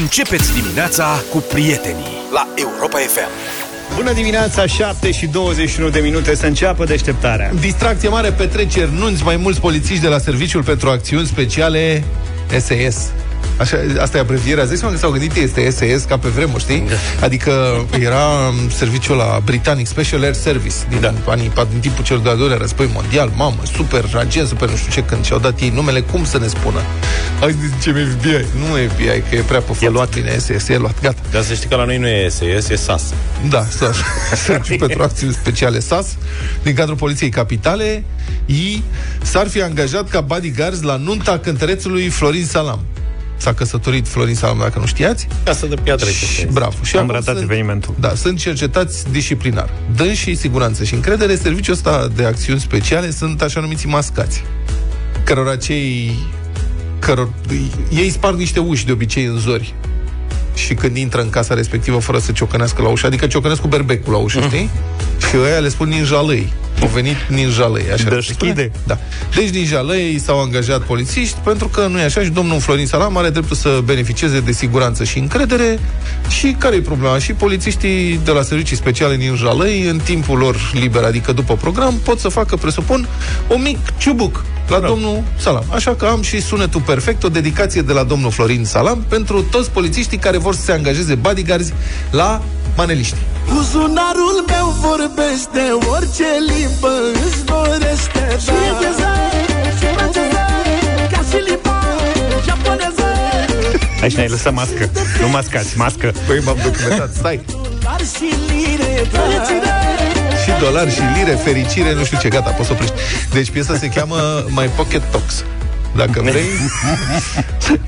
Începeți dimineața cu prietenii la Europa FM. Bună dimineața, 7 și 21 de minute să înceapă deșteptarea. Distracție mare, petreceri, nunți, mai mulți polițiști de la Serviciul pentru Acțiuni Speciale SAS. Așa, asta e abrevierea. Zici că s-au gândit este SAS ca pe vremuri, știi? Da. Adică era serviciul la Britanic Special Air Service din da. anii din timpul celor de-al doilea război mondial. Mamă, super agent, super nu știu ce, când și-au dat ei numele, cum să ne spună? Hai ce FBI. Nu e FBI, că e prea pe față. E luat. Bine, SAS, e luat, gata. Dar să știi că la noi nu e SAS, e SAS. Da, SAS. Serviciul pentru Acțiuni Speciale SAS, din cadrul Poliției Capitale, ei s-ar fi angajat ca bodyguards la nunta cântărețului Florin Salam. S-a căsătorit Florin Salam, dacă nu știați. Casă de piatră. Și, bravo. Și Am acum ratat sunt, evenimentul. Da, sunt cercetați disciplinar. Dă și siguranță și încredere, serviciul ăsta de acțiuni speciale sunt așa numiți mascați. Cărora cei... Căror, ei sparg niște uși de obicei în zori și când intră în casa respectivă fără să ciocănească la ușă, adică ciocănesc cu berbecul la ușă, știi? Și ăia le spun ninjalăi. Au venit ninjalăi, așa. Dă se spune? schide. Da. Deci ninjalăi s-au angajat polițiști pentru că nu e așa și domnul Florin Salam are dreptul să beneficieze de siguranță și încredere și care e problema? Și polițiștii de la servicii speciale ninjalăi în timpul lor liber, adică după program, pot să facă, presupun, un mic ciubuc la domnul Salam. Așa că am și sunetul perfect, o dedicație de la domnul Florin Salam pentru toți polițiștii care vor să se angajeze bodyguards la maneliști. Buzunarul meu vorbește orice limbă îți dorește Și engleză, și franceză, ca și limba japoneză Aici ne-ai lăsat mască. Nu mascați, mască. Păi m-am documentat, stai. Dar și lire, fericire Și dolari și lire, fericire, nu știu ce, gata, poți să oprești. Deci piesa se cheamă My Pocket Talks. Dacă vrei,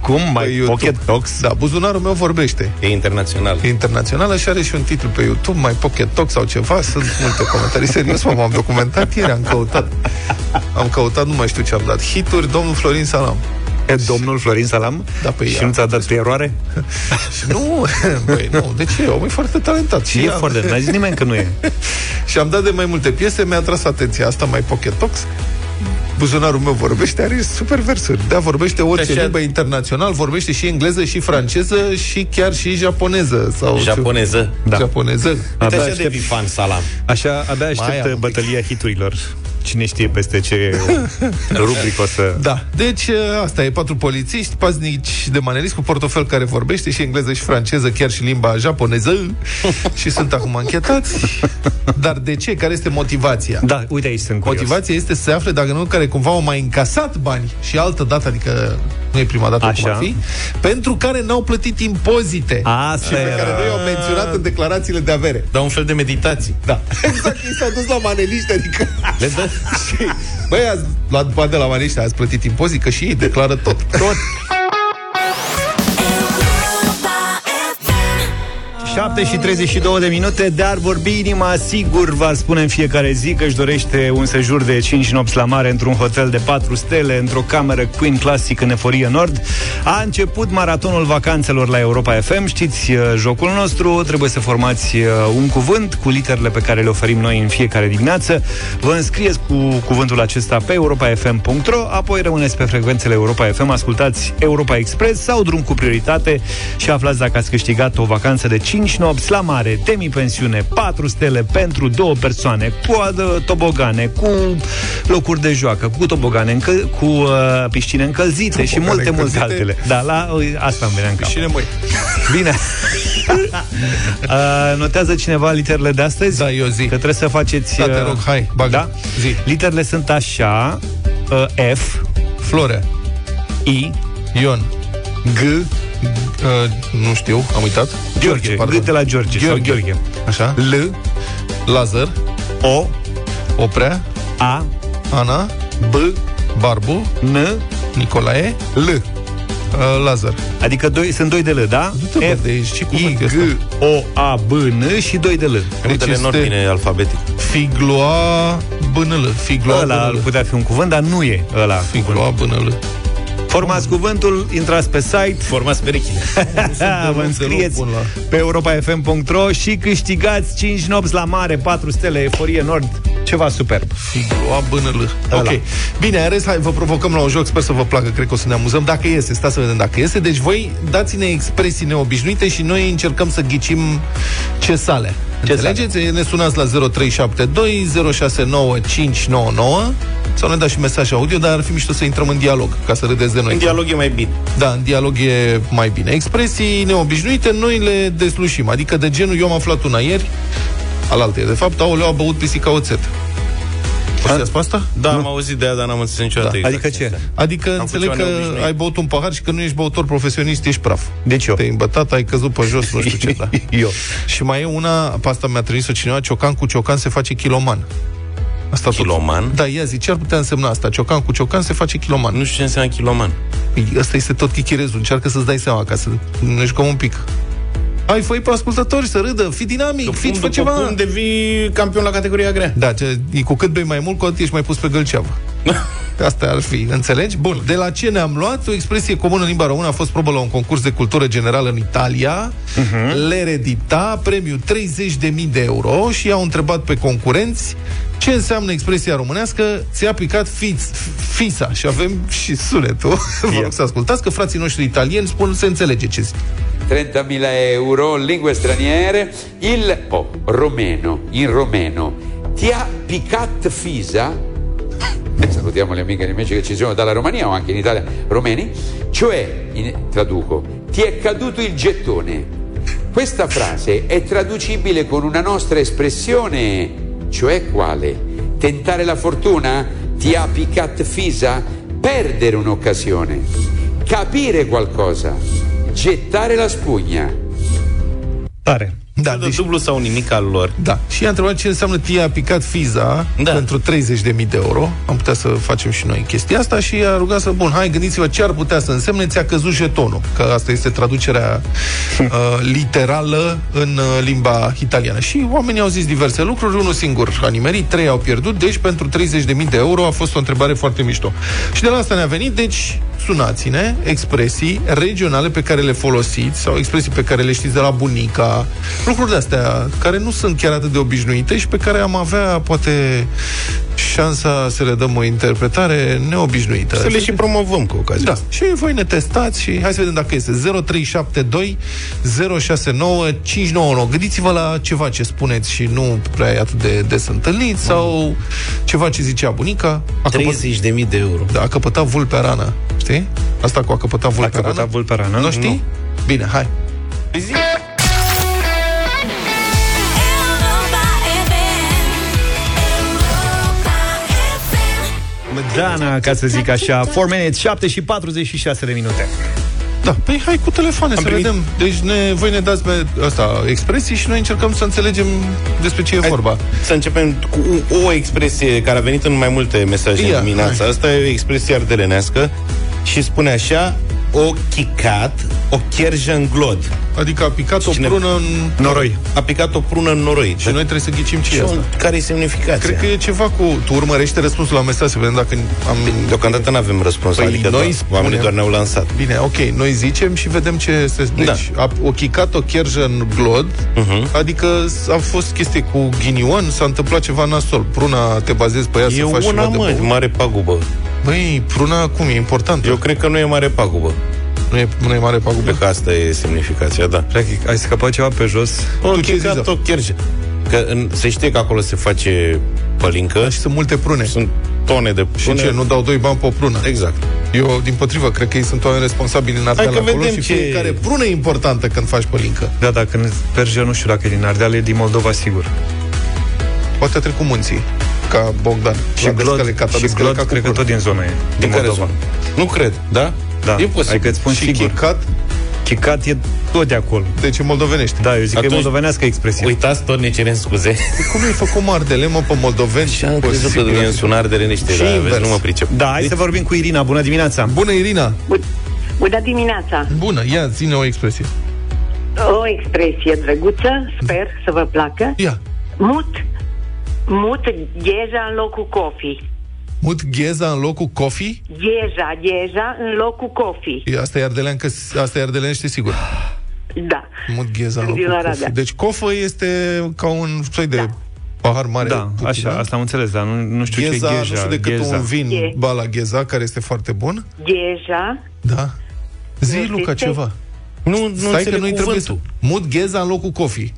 Cum? pe Mai YouTube. pocket talks? Da, buzunarul meu vorbește. E internațional. E internațională și are și un titlu pe YouTube, My Pocket Talk sau ceva, sunt multe comentarii. Serios, mă, m-am documentat ieri, am căutat. Am căutat, nu mai știu ce am dat. Hituri, domnul Florin Salam. E domnul Florin Salam? Da, păi Și ia. nu ți-a dat eroare? Și nu, băi, nu, de ce? Omul e foarte talentat. Și e am- foarte... N-a zis nimeni că nu e. Și am dat de mai multe piese, mi-a tras atenția asta, mai Pocket Talks. Buzunarul meu vorbește, are super versuri. Da, vorbește orice Așa- limbă internațional, vorbește și engleză, și franceză, și chiar și japoneză. Sau Japoneză. Da. Japoneză. Uite Abia așa aștept- devii fan salam. Așa, abia Mai aștept am un pic. bătălia hiturilor. Cine știe peste ce rubric o să... Da, deci asta e patru polițiști, paznici de manelist cu portofel care vorbește și engleză și franceză, chiar și limba japoneză și sunt acum închetați. Dar de ce? Care este motivația? Da, uite aici sunt curios. Motivația este să se afle dacă nu care cumva au mai încasat bani și altă dată, adică nu e prima dată Așa. cum ar fi, pentru care n-au plătit impozite. Asta și pe era. care noi au menționat în declarațiile de avere. Dar un fel de meditații. Da. Exact, ei s-au dus la maneliști, adică... Le dă? și, băi, ați luat bani de la maneliști, ați plătit impozit, că și ei declară tot. Tot. 7 și 32 de minute, dar vorbi inima sigur va spune în fiecare zi că își dorește un sejur de 5 nopți la mare într-un hotel de 4 stele, într-o cameră Queen Classic în Eforie Nord. A început maratonul vacanțelor la Europa FM. Știți uh, jocul nostru, trebuie să formați uh, un cuvânt cu literele pe care le oferim noi în fiecare dimineață. Vă înscrieți cu cuvântul acesta pe europafm.ro, apoi rămâneți pe frecvențele Europa FM, ascultați Europa Express sau drum cu prioritate și aflați dacă ați câștigat o vacanță de 5 nopți la mare, demi-pensiune, 4 stele pentru două persoane, cu adă, tobogane, cu locuri de joacă, cu tobogane, încă, cu uh, piscine încălzite și Tobogane multe, multe încălzite? altele. Da, la, uh, asta îmi venea în cap. Cine măi? Bine. uh, notează cineva literele de astăzi? Da, eu zic. Că trebuie să faceți... Da, te uh, rog, hai, bagă. Da? Zi. Literele sunt așa, uh, F, Florea, I, Ion, G, uh, nu știu, am uitat. George, pardon. G de la George sau Gheorghe. Așa. L, Lazar, O, Oprea, A, Ana, B, Barbu, N, Nicolae, L, uh, Lazar. adică doi, sunt doi de L, da? Du-te, bă, de aici, ce Și, cuvânt e G, ăsta? O, A, B, N și doi de L. Deci în este- ordine alfabetic. Figloa Bânălă. Figloa Ăla ar Bânălă. putea fi un cuvânt, dar nu e ăla. Figloa Bânălă. Formați cuvântul, intrați pe site, Formați perechile. vă înscrieți bun la- pe europafm.ro și câștigați 5 nopți la mare, 4 stele, Eforie Nord. Ceva superb. Figo, abânăl. Ăla. Ok. Bine, în rest, hai, vă provocăm la un joc, sper să vă placă, cred că o să ne amuzăm. Dacă iese, stați să vedem dacă iese. Deci voi dați-ne expresii neobișnuite și noi încercăm să ghicim ce sale. Ce Înțelegeți? Ne sunați la 0372 069599 sau ne dați și mesaj audio, dar ar fi mișto să intrăm în dialog, ca să râdeți de noi. În dialog e mai bine. Da, în dialog e mai bine. Expresii neobișnuite, noi le deslușim. Adică de genul, eu am aflat una ieri, alaltă de fapt, aoleu, a băut pisica oțet. O să pe asta? Da, am auzit de ea, dar n-am înțeles niciodată Da. exact Adică ce? asta. Adică Am înțeleg făcut că ceva neobișnuit. ai băut un pahar și că nu ești băutor profesionist, ești praf. Deci eu. Te-ai îmbătat, ai căzut pe jos, nu știu ce, da. Eu. Și mai e una, pe asta mi-a trimis-o cineva, ciocan cu ciocan se face kiloman. Asta tot- Kiloman? Da, ia zi, ce ar putea însemna asta? Ciocan cu ciocan se face kiloman. Nu știu ce înseamnă kiloman. Păi, Asta este tot chichirezul. Încearcă să-ți dai seama, ca să ne jucăm un pic. Hai, fă pe ascultători să râdă, fi dinamic, fi fă după ceva. cum devii campion la categoria grea. Da, ce, cu cât bei mai mult, cu atât ești mai pus pe gălceavă. Asta ar fi, înțelegi? Bun, de la ce ne-am luat? O expresie comună în limba română a fost probă la un concurs de cultură generală în Italia. Uh-huh. L'eredita, premiu 30.000 de euro și i-au întrebat pe concurenți ce înseamnă expresia românească ți-a picat fiț, fisa și avem și sunetul. Vă rog să ascultați că frații noștri italieni spun se înțelege ce zic. 30.000 euro, lingue straniere, il oh, romeno, in romeno, ti ha picat fisa? Eh, salutiamo le amiche e gli amici che ci sono dalla Romania o anche in Italia, romeni, cioè, in- traduco, ti è caduto il gettone. Questa frase è traducibile con una nostra espressione, cioè quale? Tentare la fortuna? Ti ha picat fisa? Perdere un'occasione. Capire qualcosa. Gettare la spugna. Tare. Da, Da, de deci, dublu sau nimic al lor. da. Și i-a întrebat ce înseamnă tia picat fiza Da. pentru 30.000 de euro. Am putea să facem și noi chestia asta și a rugat să, bun, hai, gândiți-vă ce ar putea să însemne, ți-a căzut jetonul. Că asta este traducerea uh, literală în uh, limba italiană. Și oamenii au zis diverse lucruri, unul singur a nimerit, trei au pierdut, deci pentru 30.000 de euro a fost o întrebare foarte mișto. Și de la asta ne-a venit, deci sunați-ne expresii regionale pe care le folosiți sau expresii pe care le știți de la bunica, lucruri de-astea care nu sunt chiar atât de obișnuite și pe care am avea poate șansa să le dăm o interpretare neobișnuită. Să le și promovăm cu ocazia Da, asta. și voi ne testați și hai să vedem dacă este 0372 069 599. Gândiți-vă la ceva ce spuneți și nu prea e atât de des întâlnit sau ceva ce zicea bunica. A, căpăt, 30.000 de euro. da, a căpătat vulpea rană. Știi? Asta cu a căpătat vulpea căpătat rană. vulpea rană? Nu știi? Bine, hai. Dana, ca să zic așa 4 minutes, 7 și 46 de minute Da, păi hai cu telefoane Am să primit- vedem. Deci ne, voi ne dați pe asta, expresii și noi încercăm să înțelegem despre ce e Hai vorba. Să începem cu o expresie care a venit în mai multe mesaje Ia, în dimineața hai. asta, e o expresie ardelenească și spune așa, o chicat, o cherjă în glod. Adică a picat o Cine- prună în... Noroi A picat o prună în noroi. Și noi trebuie să ghicim ce e asta. Care e semnificația? Cred că e ceva cu... Tu urmărește răspunsul la mesaj să vedem dacă am... Deocamdată nu avem răspuns, Păi adică noi noi spunem- oamenii doar ne-au lansat. Bine, ok, noi zicem și vedem ce se... Deci, Da. a, o chicat o cherjă în glod, Mhm. adică s- a fost chestie cu ghinion, s-a întâmplat ceva nasol. Pruna, te bazezi pe ea E să faci una, ceva de mă, băut. mare pagubă. Băi, pruna cum e importantă? Eu cred că nu e mare pagubă. Nu e, nu e mare pagubă. Cred că asta e semnificația, da. Practic, ai scăpat ceva pe jos O Tu ce chicat, zici, da? o cherjă. Că în, se știe că acolo se face pălincă, Și sunt multe prune. sunt tone de Și prune. ce, nu dau doi bani pe o prună? Exact. Eu, din potrivă, cred că ei sunt oameni responsabili în Ardeal că acolo vedem și ce- fiecare prună e importantă când faci pălincă. Da, da, când Perja nu știu dacă e din Ardeal, e din Moldova, sigur Poate a trecut munții, ca Bogdan. Și La Glod, descălecat, a și descălecat Glod cu cred că prună. tot din zona e Din Din care Moldova zonă? Nu cred, da? Da, E posibil. adică îți spun Și sigur chicat, Chicat e tot de acolo deci e moldovenește. Da, eu zic că Atunci- e moldovenească expresia Uitați, tot ne cerem scuze. Cum ai făcut mardele, mă, pe moldoveni? Și am crezut că Posibil. e în sunar de liniște, Și dar invers. vezi, nu mă pricep. Da, hai să vorbim cu Irina, bună dimineața Bună, Irina! Bună dimineața! Bună, ia, ține o expresie. O expresie drăguță, sper să vă placă. Ia, Mut, mut gheja în locul coffee. mut gheza în locul coffee? Gheja, gheja în locul coffee. E, Asta e ardeleancă, asta e ardelenește sigur. Da. Mut gheza în Sunt din locul Oradea. coffee. Deci cofă este ca un soi de Da. Pahar mare. Da, puțin, așa, da? asta am înțeles, dar nu, nu știu Gheza, ce e nu gheja. știu decât gheza. un vin Ghe- Bala Gheza, care este foarte bun. Gheja. Da. Zi, Nu Luca, știi? ceva. Nu, nu Stai că înțeleg nu-i trebuie să... cuvântul. Mut Gheza în locul coffee.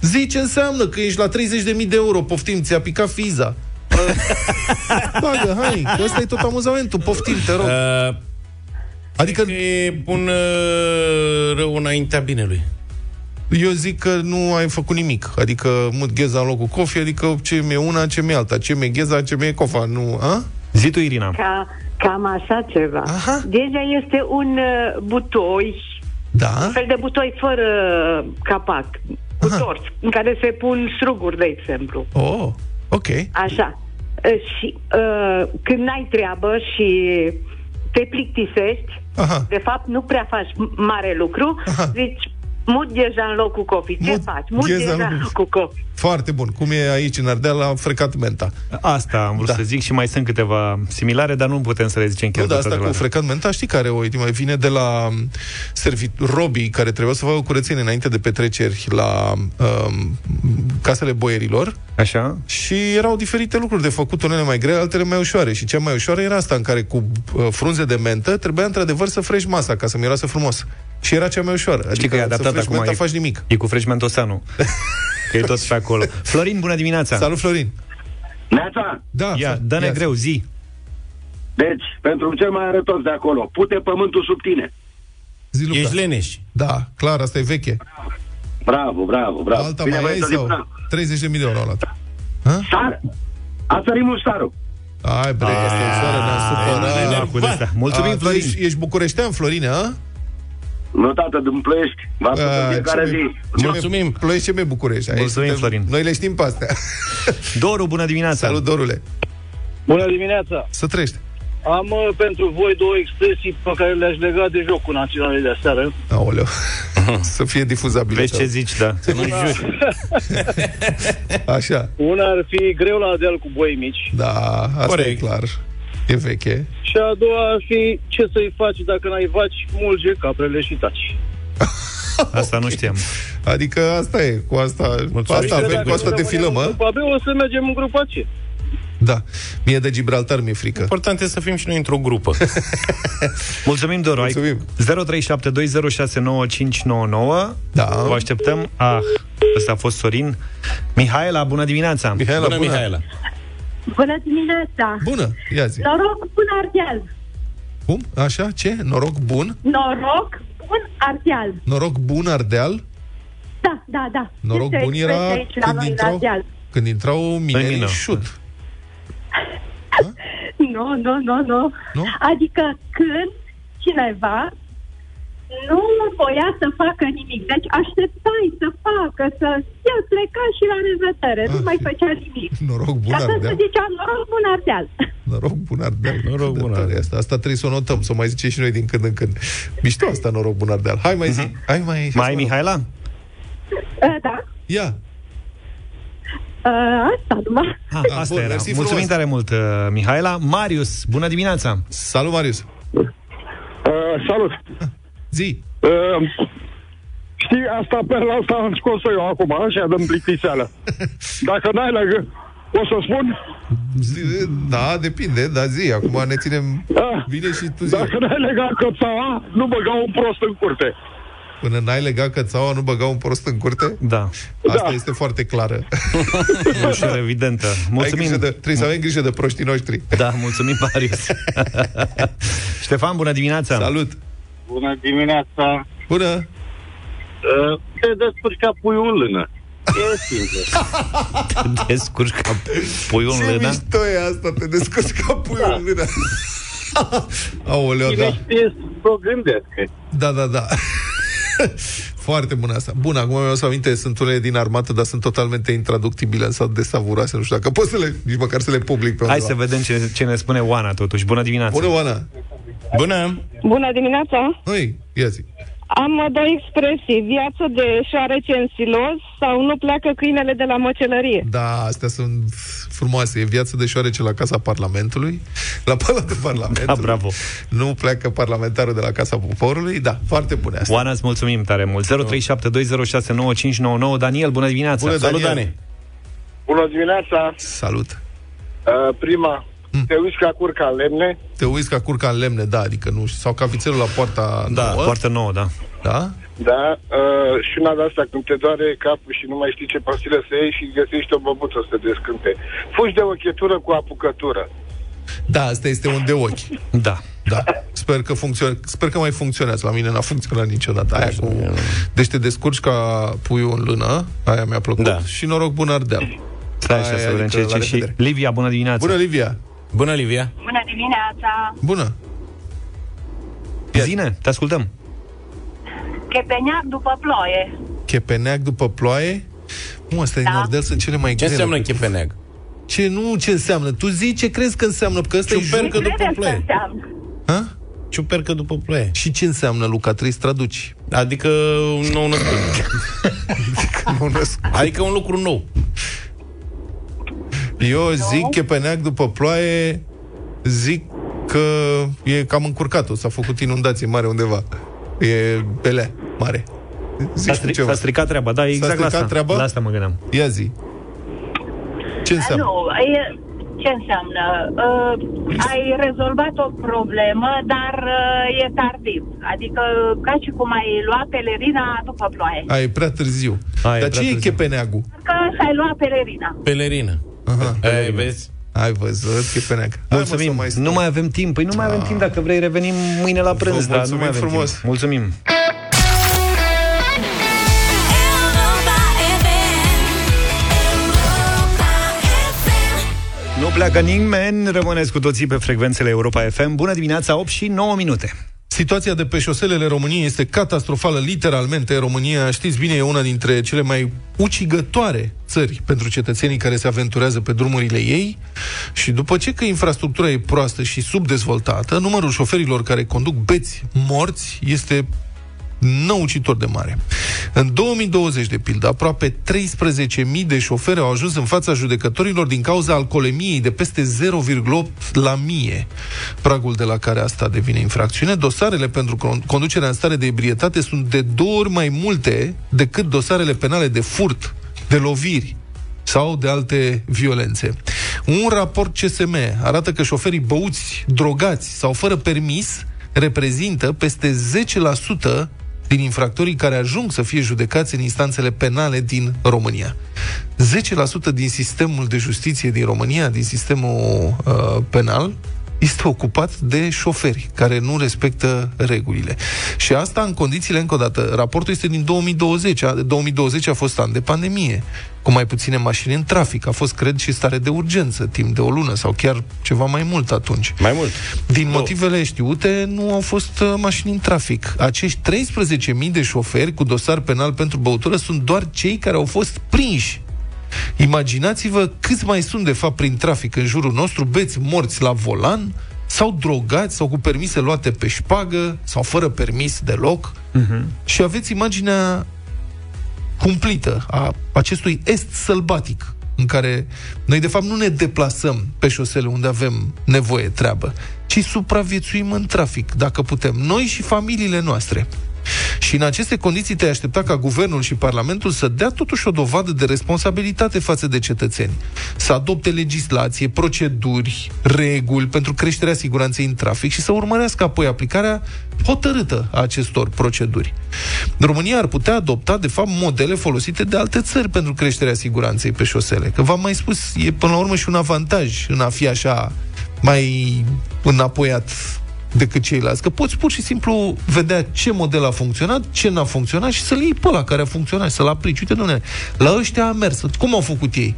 Zi ce înseamnă, că ești la 30.000 de euro, poftim, ți-a picat fiza. Bagă, hai, că ăsta e tot amuzamentul, poftim, te rog. Uh, Adică că e un uh, rău înaintea binelui. eu zic că nu ai făcut nimic. Adică mut Gheza în locul coffee, adică ce mi-e una, ce mi-e alta. Ce mi-e Gheza, ce mi-e cofa. Nu, a? Zi tu, Irina. Ca, cam așa ceva. Aha. Gheja este un uh, butoi, Da? un fel de butoi fără capac, cu Aha. tors, în care se pun struguri, de exemplu. Oh, ok. Așa. Uh, Și uh, când n-ai treabă și te plictisești, Aha. de fapt nu prea faci m- mare lucru, Aha. zici, mut gheja în locul cofii. Ce Mut faci? Mut gheja gheja în în locul- locul cofii. Foarte bun. Cum e aici în Ardeal, la frecat menta. Asta am vrut Da. să zic și mai sunt câteva similare, dar nu putem să le zicem chiar Nu, dar pe asta toate cu la- frecat menta, știi care o mai vine de la um, servit robii care trebuiau să facă curățenie înainte de petreceri la um, casele boierilor Așa? și erau diferite lucruri de făcut, unele mai grele, altele mai ușoare. Și cea mai ușoară era asta în care cu uh, frunze de mentă trebuia într-adevăr să frești masa ca să miroasă frumos. Și era cea mai ușoară. Adică Știi că e să adaptat frești acum. menta, e, faci nimic. E cu Fresh Mentosanu. că e tot pe acolo. Florin, bună dimineața! Salut, Florin! Neața, Da, Ia, Flo- dă-ne ia greu, zi. deci, pentru cel mai arătos de acolo, pute pământul sub tine. Zi, Luca. Ești leneș. Da, clar, asta e veche. Bravo, bravo, bravo. Alta Bine mai v-ați ai trezit, sau bravo. 30 de milioane au luat? Sar! A sărit mustarul. Ai, bre, este ușoară, ne-a supărat. Da, cu de-astea. Mulțumim, A, tu Florin. Ești, ești bucureștean, Florin, a? Nu, tată, din Ploiești. Vă ascult în A, fiecare ce zi. mi- ce mi- Mulțumim. Ploiești ce mi București. Aici Mulțumim, suntem- Florin. Noi le știm pe astea. Doru, bună dimineața! Salut, Dorule. Bună dimineața! Să trăiești. Am uh, pentru voi două expresii pe care le-aș lega de jocul național de aseară. Aoleu. Să fie difuzabile. Vezi ce zici, da. Așa. Una ar fi greu la deal cu boi mici Da, asta Corect. e clar. E veche. și a doua ar fi ce să-i faci dacă n-ai vaci, mulge caprele și taci. Asta nu știam. Adică asta e. Cu asta, cu asta Cred avem, că cu asta dacă defilăm, rămânem în a? grupa B, o să mergem în grupa C. Da. Mie de Gibraltar mi-e frică. Important e să fim și noi într-o grupă. Mulțumim, Doru. Ai- Mulțumim. 0372069599. Da. O așteptăm. Ah, ăsta a fost Sorin. Mihaela, bună dimineața! Mihaela, Bună, Mihaela. Bună dimineața! Bună, ia zi. Noroc bun Ardeal! Cum? Așa? Ce? Noroc bun? Noroc bun Ardeal! Noroc bun Ardeal? Da, da, da. Noroc Este bun era expresia aici la când noi în intrau, Ardeal. când intrau minerii mină. în șut. Nu, nu, nu, nu. Nu? Adică când cineva nu voia să facă nimic. Deci așteptai să facă, să... El pleca și la revedere. Nu Ah. mai făcea nimic. Noroc bun Și atunci se Ardeal. zicea noroc bun Ardeal. Noroc bun Ardeal. Noroc Cât de bun tare Ardeal. Asta. asta trebuie să o notăm, să o mai zicem și noi din când în când. Mișto asta, noroc bun Ardeal. Hai mai zi. Hai mai... Mhm. Mai ai Mihaela? Uh, Da. Ia. Uh, asta numai. Ah, Ah, asta bun, era. mersi Mulțumim frumos. tare mult, uh, Mihaela. Marius, bună dimineața! Salut, Marius. Uh, salut! Zi. Uh, știi, asta pe la asta am scos-o eu acum, așa dăm plictiseală. Dacă n-ai legă, o să spun? zi. Da, depinde, dar zi. Acum ne ținem Da. bine și tu zi. Dacă n-ai legat căpsaua, nu băga un prost în curte. Până n-ai legat cățaua, nu băga un prost în curte? Da, Asta Da. este foarte clară. ușor evidentă. Ai Mulțumim. grijă de, trebuie să avem grijă de proștii noștri. Da, mulțumim, Marius. Ștefan, bună dimineața! Salut! Bună dimineața! Bună! Uh, te descurci ca puiul în lână. E simplu. Descurci ca puiul în Ce lână. mișto e asta, te descurci ca puiul în lână. Aoleu, Cine da. știe să o gândească. Da, da, da. Foarte bună asta. Bun, acum mi-au să aminte, sunt unele din armată, dar sunt totalmente intraductibile, însă de savuroase, nu știu dacă pot să le, nici măcar să le public pe Hai undeva. să vedem ce, ce ne spune Oana, totuși. Bună dimineața! Bună, Oana! Bună! Bună dimineața! Oi, ia zi. Am uh, două expresii. Viață de șoarece în silos sau nu pleacă câinele de la măcelărie. Da, astea sunt frumoase. E viață de șoarece la Casa Parlamentului, la Palatul Parlamentului. Da, bravo. Nu pleacă parlamentarul de la Casa Poporului. Da, foarte bune astea. Oana, îți mulțumim tare mult. 0372069599. Daniel, bună dimineața! Bună, Salut, Daniel. Dane! Bună dimineața! Salut! Uh, prima, Hmm. te uiți ca curca în lemne? Te uiți ca curca în lemne, da, adică nu sau ca vițelul la poarta Da, nouă. foarte nouă, da. Da? Da, uh, și una de asta, când te doare capul și nu mai știi ce pastilă să iei și găsești o băbuță să te descânte. Fugi de ochetură cu apucătură. Da, asta este un de ochi. Da. Da. Sper că, funcțione- Sper că mai funcționează. La mine n-a funcționat niciodată. Aia cu... Deci te descurci ca puiul în lână, aia mi-a plăcut, Da. și noroc bun ardeal. Stai așa Aia, să vedem adică, ce la ce și... revedere. Livia, bună dimineața. Bună, Livia! Bună, Livia! Bună dimineața! Bună! Zine, te ascultăm. Chepeneac după ploaie. Chepeneac după ploaie? Nu, astea da. din Ardeal sunt cele mai Ce grele. înseamnă chepeneag? Ce nu, ce înseamnă? Tu zici ce crezi că înseamnă, că ăsta e Ciupercă jur. după Credeți că ploaie. înseamnă? Ha? Ciupercă după ploaie. Și ce înseamnă, Luca? Trebuie să traduci. Adică un nou născut. Nu născ. adică un lucru nou. Eu zic chepeneac după ploaie, zic că e cam încurcat, o s-a făcut inundație mare undeva. E belea mare. S-a, Zici tu stri- ceva. s-a stricat treaba, da, exact la stricat asta. treaba? La asta mă gândeam. Ia zi. Ce înseamnă? Nu, e, ce înseamnă? Uh, ai rezolvat o problemă, dar uh, e tardiv. Adică ca și cum ai luat pelerina după ploaie. A, e prea târziu. A, e Dar prea ce e târziu. chepeneagul? Că ai luat pelerina. Pelerină. Aha. Ai, vezi? Ai văzut chepeneag. Hai, mă, Mulțumim. să mai stăm. nu mai avem timp. Păi nu mai avem timp. Dacă vrei, revenim mâine la prânz. Vă dar nu mulțumim mai avem frumos. Timp. Mulțumim. Nu pleacă nimeni, rămâneți cu toții pe frecvențele Europa FM. Bună dimineața, 8 și 9 minute. Situația de pe șoselele României este catastrofală, literalmente. România, știți bine, e una dintre cele mai ucigătoare țări pentru cetățenii care se aventurează pe drumurile ei și după ce că infrastructura e proastă și subdezvoltată, numărul șoferilor care conduc beți morți este năucitor de mare. În 2020, de pildă, aproape 13.000 de șoferi au ajuns în fața judecătorilor din cauza alcoolemiei de peste 0,8 la mie, pragul de la care asta devine infracțiune. Dosarele pentru con- conducerea în stare de ebrietate sunt de două ori mai multe decât dosarele penale de furt, de loviri, sau de alte violențe. Un raport CSM arată că șoferii băuți, drogați sau fără permis reprezintă peste 10% din infractorii care ajung să fie judecați în instanțele penale din România. 10% din sistemul de justiție din România, din sistemul uh, penal, este ocupat de șoferi care nu respectă regulile. Și asta în condițiile, încă o dată, raportul este din 2020. A, 2020 a fost an de pandemie, cu mai puține mașini în trafic. A fost, cred, și stare de urgență, timp de o lună sau chiar ceva mai mult atunci. Mai mult. Din motivele știute, nu au fost uh, mașini în trafic. Acești 13.000 de șoferi cu dosar penal pentru băutură sunt doar cei care au fost prinși Imaginați-vă câți mai sunt de fapt prin trafic în jurul nostru, beți morți la volan, sau drogați, sau cu permise luate pe șpagă, sau fără permis deloc. Uh-huh. Și aveți imaginea cumplită a acestui est sălbatic în care noi de fapt nu ne deplasăm pe șosele unde avem nevoie, treabă, ci supraviețuim în trafic, dacă putem, noi și familiile noastre. Și în aceste condiții te aștepta ca guvernul și parlamentul să dea totuși o dovadă de responsabilitate față de cetățeni, să adopte legislație, proceduri, reguli pentru creșterea siguranței în trafic și să urmărească apoi aplicarea hotărâtă a acestor proceduri. România ar putea adopta, de fapt, modele folosite de alte țări pentru creșterea siguranței pe șosele. Că v-am mai spus, e până la urmă și un avantaj în a fi așa mai înapoiat decât ceilalți. Că poți pur și simplu vedea ce model a funcționat, ce n-a funcționat și să-l iei pe ăla care a funcționat, să-l aplici. Uite, domnule, la ăștia a mers. Cum au făcut ei?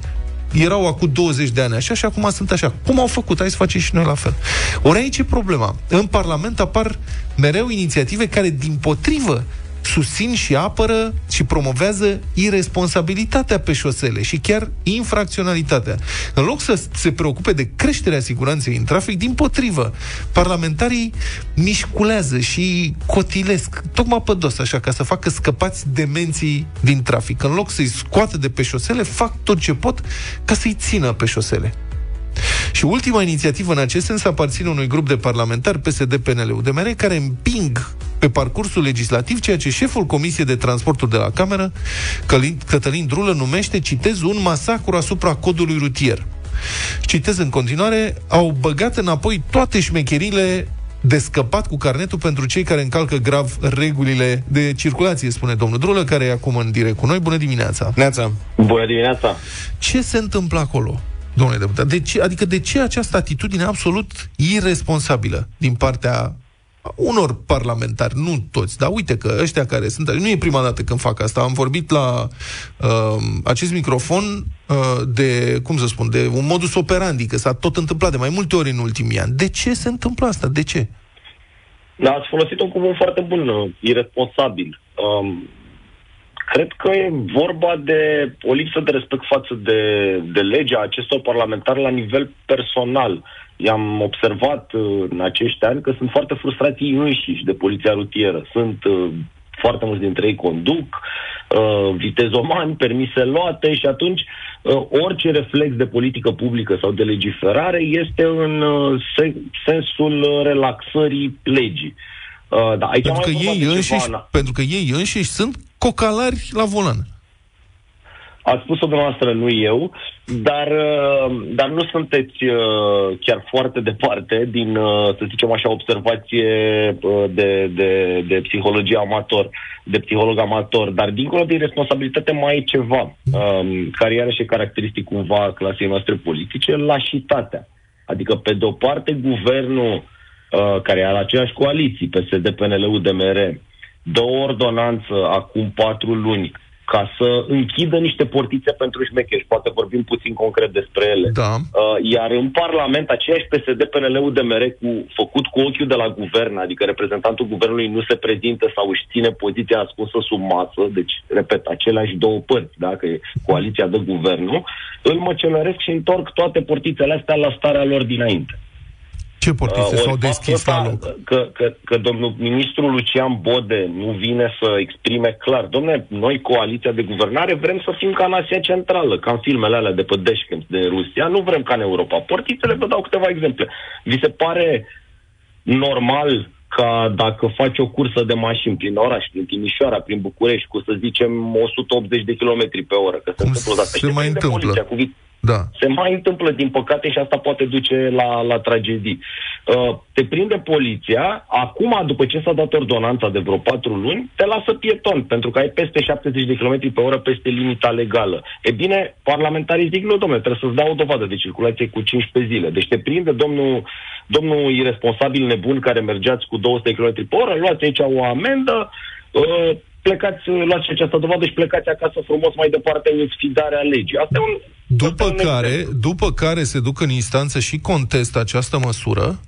Erau acum 20 de ani așa și acum sunt așa. Cum au făcut? Hai să facem și noi la fel. Ori aici e problema. În Parlament apar mereu inițiative care, din potrivă, susțin și apără și promovează irresponsabilitatea pe șosele și chiar infracționalitatea. În loc să se preocupe de creșterea siguranței în trafic, din potrivă, parlamentarii mișculează și cotilesc tocmai pe dos, așa, ca să facă scăpați demenții din trafic. În loc să-i scoată de pe șosele, fac tot ce pot ca să-i țină pe șosele. Și ultima inițiativă în acest sens aparține unui grup de parlamentari PSD-PNL-UDMR care împing pe parcursul legislativ ceea ce șeful Comisiei de Transporturi de la Cameră, Călin- Cătălin Drulă, numește, citez, un masacru asupra codului rutier. Citez în continuare, au băgat înapoi toate șmecherile de scăpat cu carnetul pentru cei care încalcă grav regulile de circulație, spune domnul Drulă, care e acum în direct cu noi. Bună dimineața! Neața. Bună dimineața! Ce se întâmplă acolo, domnule deputat? De ce, adică de ce această atitudine absolut irresponsabilă din partea unor parlamentari, nu toți, dar uite că ăștia care sunt, nu e prima dată când fac asta, am vorbit la uh, acest microfon uh, de, cum să spun, de un modus operandi, că s-a tot întâmplat de mai multe ori în ultimii ani. De ce se întâmplă asta? De ce? Da, ați folosit un cuvânt foarte bun, uh, irresponsabil. Um, cred că e vorba de o lipsă de respect față de, de legea acestor parlamentari la nivel personal. I-am observat uh, în acești ani că sunt foarte frustrați ei înșiși de poliția rutieră. Sunt uh, foarte mulți dintre ei conduc, uh, vitezomani, permise luate și atunci uh, orice reflex de politică publică sau de legiferare este în uh, se- sensul uh, relaxării legii. Uh, da, aici Pentru că, mai e vorba ei de ceva înșiși, ana- pentru că ei înșiși sunt cocalari la volan. Ați spus-o dumneavoastră, nu eu, dar, uh, dar nu sunteți uh, chiar foarte departe din, uh, să zicem așa, observație uh, de, de, de psihologie amator, de psiholog amator, dar dincolo de responsabilitate mai e ceva, um, care iarăși e caracteristic cumva a clasei noastre politice, lașitatea. Adică, pe de-o parte, guvernul uh, care are aceeași coaliții, PSD, PNL, UDMR, dă o ordonanță acum patru luni ca să închidă niște portițe pentru șmecheri. Poate vorbim puțin concret despre ele. Da. Uh, iar în Parlament, aceiași PSD, PNL, UDMR, cu, făcut cu ochiul de la guvern, adică reprezentantul guvernului nu se prezintă sau își ține poziția ascunsă sub masă, deci, repet, aceleași două părți, dacă e coaliția de guvernul, îl măcelăresc și întorc toate portițele astea la starea lor dinainte. Ce portițe Uh, s-au ori deschis faptul la ăsta, loc? Că, că, că domnul ministru Lucian Bode nu vine să exprime clar. Domne, noi, coaliția de guvernare, vrem să fim ca în Asia Centrală, ca în filmele alea de pe Dashcam de Rusia. Nu vrem ca în Europa. Portițele, vă dau câteva exemple. Vi se pare normal ca dacă faci o cursă de mașini prin oraș, prin Timișoara, prin București, cu să zicem 180 de km pe oră, că se Cum întâmplă odată. se Și te mai prinde întâmplă? poliția cu vit- Da. se mai întâmplă, din păcate, și asta poate duce la, la tragedii. Uh, te prinde poliția, acum, după ce s-a dat ordonanța de vreo patru luni, te lasă pieton, pentru că ai peste 70 de km pe oră peste limita legală. E bine, parlamentarii zic, nu, domnule, trebuie să-ți dau o dovadă de circulație cu 15 zile. Deci te prinde domnul, domnul irresponsabil nebun care mergeați cu 200 km pe oră, luați aici o amendă, uh, plecați, luați și această dovadă și plecați acasă frumos mai departe în sfidarea legii. Asta e un, După asta e un care, exemplu. după care se duc în instanță și contestă această măsură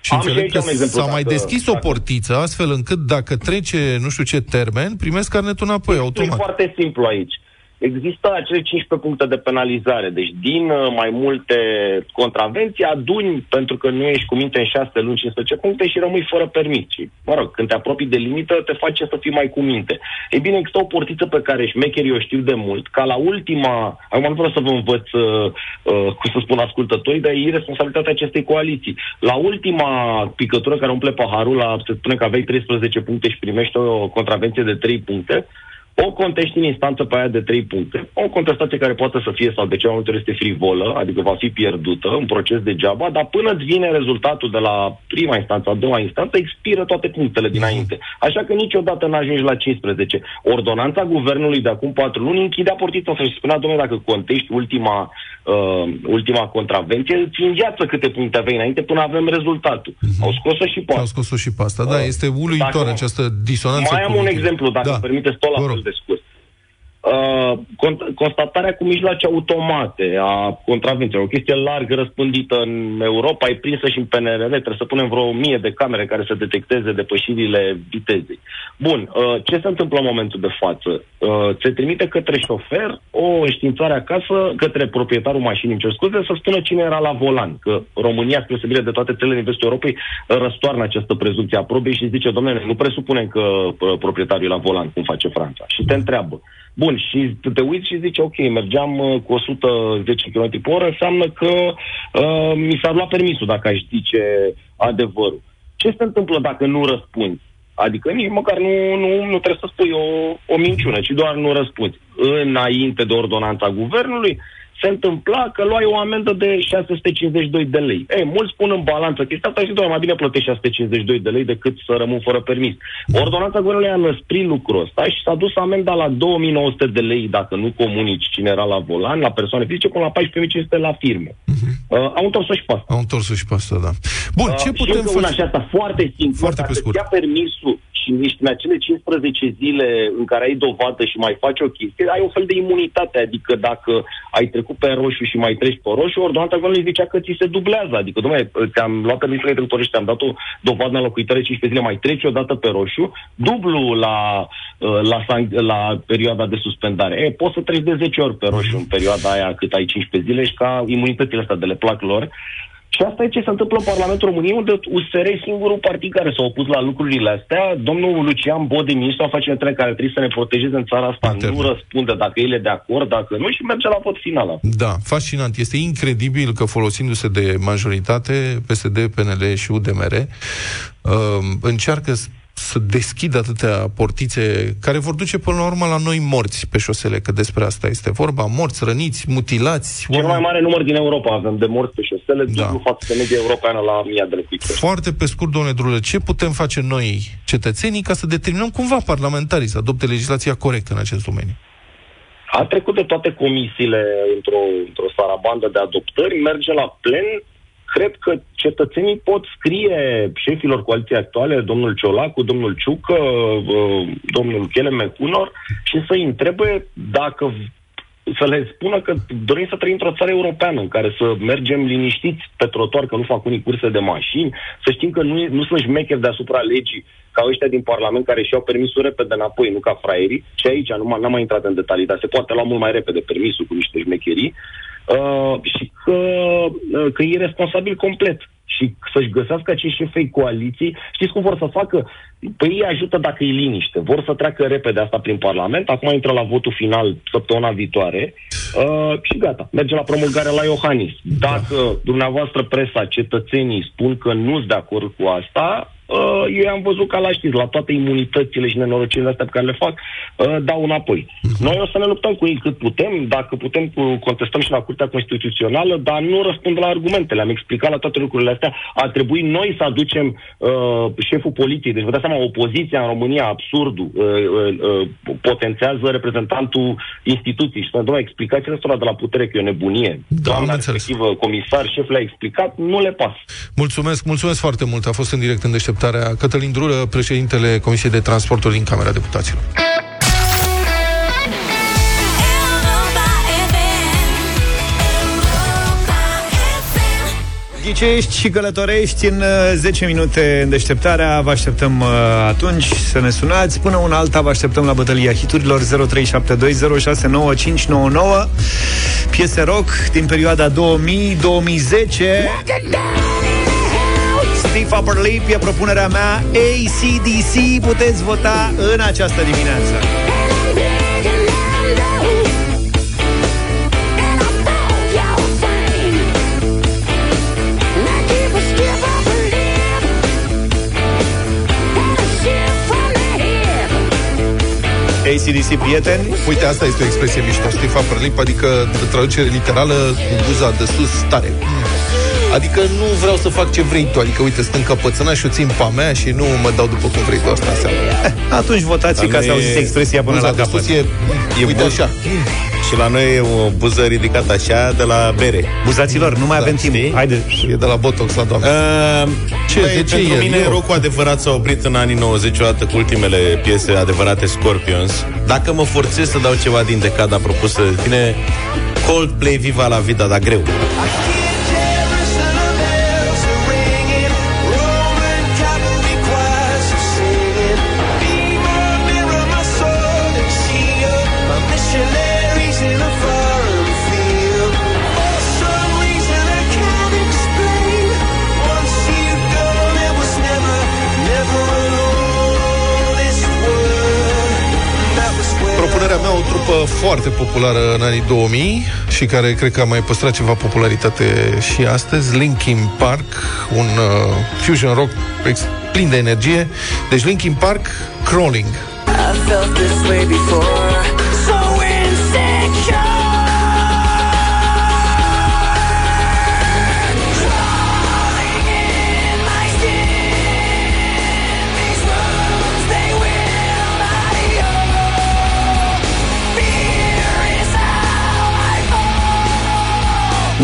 și Am și înțeleg aici că un exemplu, s-a mai dacă- deschis o dacă- portiță, astfel încât dacă trece nu știu ce termen, primesc carnetul înapoi, E automat. foarte simplu aici. Există acele 15 puncte de penalizare, deci din uh, mai multe contravenții aduni pentru că nu ești cu minte în 6 luni 15 puncte și rămâi fără permis. Și, mă rog, când te apropii de limită, te face să fii mai cu minte. Ei bine, există o portiță pe care șmecherii o știu de mult, ca la ultima, acum nu vreau să vă învăț, uh, uh, cum să spun ascultătorii, dar e irresponsabilitatea acestei coaliții. La ultima picătură care umple paharul, la, se spune că aveai 13 puncte și primești o contravenție de 3 puncte, o contești în instanță pe aia de 3 puncte, o contestație care poate să fie sau de ce mai multe ori este frivolă, adică va fi pierdută, un proces degeaba, dar până îți vine rezultatul de la prima instanță, a doua instanță, expiră toate punctele dinainte. Așa că niciodată nu ajungi la 15. Ordonanța guvernului de acum 4 luni închidea portița să-și spunea, domnule, dacă contești ultima, uh, ultima contravenție, îți în viață câte puncte aveai înainte până avem rezultatul. Au scos-o și pe Au scos-o și pe asta. Da, este uluitor Dacă- această disonanță. mai am un cognitivă. exemplu, dacă da. îmi permiteți tot la Vă rog. fel de scurt. Uh, con- constatarea cu mijloace automate a contravențiilor, o chestie largă răspândită în Europa, e prinsă și în PNRR, trebuie să punem vreo mie de camere care să detecteze depășirile vitezei. Bun, uh, ce se întâmplă în momentul de față? Uh, se trimite către șofer o înștiințare acasă, către proprietarul mașinii, îmi cer scuze, să spună cine era la volan, că România, spre deosebire de toate țările din vestul Europei, răstoarnă această prezumție a probei și zice, domnule, nu presupunem că uh, proprietarul e la volan, cum face Franța. Și te întreabă. Bun, și te uiți și zici, ok, mergeam uh, cu 110 km pe oră, înseamnă că uh, mi s-ar lua permisul dacă aș zice adevărul. Ce se întâmplă dacă nu răspunzi? Adică nici măcar nu, nu, nu trebuie să spui o, o minciună, ci doar nu răspunzi. Înainte de ordonanța guvernului, se întâmpla că luai o amendă de 652 de lei. Ei, mulți spun în balanță chestia asta și doar mai bine plătești 652 de lei decât să rămân fără permis. Ordonanța guvernului a năsprit lucrul ăsta și s-a dus amenda la 2900 de lei dacă nu comunici cine era la volan, la persoane fizice, până la 14500 la firme. Uh-huh. Uh, au întors-o și pe asta. Au întors-o și pe asta, da. Bun, ce Uh, putem și încă una face? și asta foarte simplă. Foarte pe Dacă scurt. îți ia permisul și ești în acele 15 zile în care ai dovadă și mai faci o chestie, ai un fel de imunitate. Adică dacă ai trecut pe roșu și mai treci pe roșu, ordonanța guvernului zicea că ți se dublează. Adică, domnule, ți-am luat permisul de trecutorești, te-am dat o dovadă în locuitoare 15 zile, mai treci o dată pe roșu, dublu la, uh, la, san- la perioada de suspendare. E, poți să treci de 10 ori pe roșu în perioada aia cât ai 15 zile și ca imunitățile astea de le plac lor. Și asta e ce se întâmplă în Parlamentul României, unde USR e singurul partid care s-a opus la lucrurile astea. Domnul Lucian Bode, ministrul afacerilor interne, care trebuie să ne protejeze în țara asta, Interne. nu răspunde dacă el e de acord, dacă nu, și merge la vot final. Da, fascinant. Este incredibil că folosindu-se de majoritate, PSD, PNL și UDMR, uh, încearcă s- să deschidă atâtea portițe care vor duce până la urmă la noi morți pe șosele, că despre asta este vorba. Morți, răniți, mutilați. Cel mai mare număr din Europa avem de morți pe șosele, Da. dublu față de media europeană la mii de locuitori. Foarte pe scurt, domnule Drulă, ce putem face noi, cetățenii, ca să determinăm cumva parlamentarii să adopte legislația corectă în acest domeniu? A trecut de toate comisiile într-o, într-o sarabandă de adoptări, merge la plen. Cred că cetățenii pot scrie șefilor coaliției actuale, domnul Ciolacu, domnul Ciucă, uh, domnul Chele Mecunor, și să-i întrebe dacă să le spună că dorim să trăim într-o țară europeană în care să mergem liniștiți pe trotuar, că nu fac unii curse de mașini, să știm că nu, nu sunt șmecheri deasupra legii ca ăștia din Parlament care și-au permisul repede înapoi, nu ca fraierii. Și aici nu m- n-am mai intrat în detalii, dar se poate lua mult mai repede permisul cu niște șmecherii. Uh, și că, uh, că e responsabil complet și să-și găsească acești șefei coaliții. Știți cum vor să facă? Păi ei ajută dacă e liniște. Vor să treacă repede asta prin Parlament. Acum intră la votul final săptămâna viitoare uh, și gata. Merge la promulgare la Iohannis. Dacă dumneavoastră presa, cetățenii spun că nu sunt de acord cu asta, uh, eu am văzut ca la știți, la toate imunitățile și nenorocirile astea pe care le fac, uh, dau înapoi. Noi o să ne luptăm cu ei cât putem, dacă putem cu- contestăm și la Curtea Constituțională, dar nu răspund la argumentele. Am explicat la toate lucrurile astea. A trebuit noi să aducem uh, șeful poliției. Deci vă dați seama, opoziția în România, absurdul, uh, uh, uh, potențează reprezentantul instituției. Și spune, doamne, explicațiile astea de la putere că e o nebunie. Da, Doamna am înțeles. respectivă, comisar, șef le-a explicat, nu le pasă. Mulțumesc, mulțumesc foarte mult. A fost în direct în deșteptarea Cătălin Drură, președintele Comisiei de Transporturi din Camera Deputaților. Ghicești și călătorești în uh, 10 minute în deșteptarea. Vă așteptăm uh, atunci să ne sunați. Până una alta vă așteptăm la bătălia hiturilor 0372069599 Piese rock din perioada 2000-2010 Steve Upper Lip e propunerea mea ACDC Puteți vota în această dimineață ACDC prieteni Uite, asta este o expresie mișto, Steve Upper Lip, adică de traducere literală cu buza de sus tare. Adică nu vreau să fac ce vrei tu, adică uite, sunt încăpățânat și o țin pe a mea și nu mă dau după cum vrei tu, asta înseamnă. Atunci votați Dar ca nu să e- auziți expresia până Buza la de capăt sus e, e uite bun. așa. Și la noi e o buză ridicată așa de la bere. Buzaților, nu mai avem timp știi? Haide E de la Botox la doamne. Uh, Ce? Băi, De ce pentru el? mine Eu? rock adevărat s-a oprit în anii 90 odată cu ultimele piese adevărate Scorpions. Dacă mă forțez să dau ceva din decada propusă de tine, Coldplay Viva la Vida, dar greu. Foarte populară în anii 2000 și care cred că a mai păstrat ceva popularitate și astăzi, Linkin Park, un uh, fusion rock ex- plin de energie. Deci Linkin Park, Crawling. I felt this way before.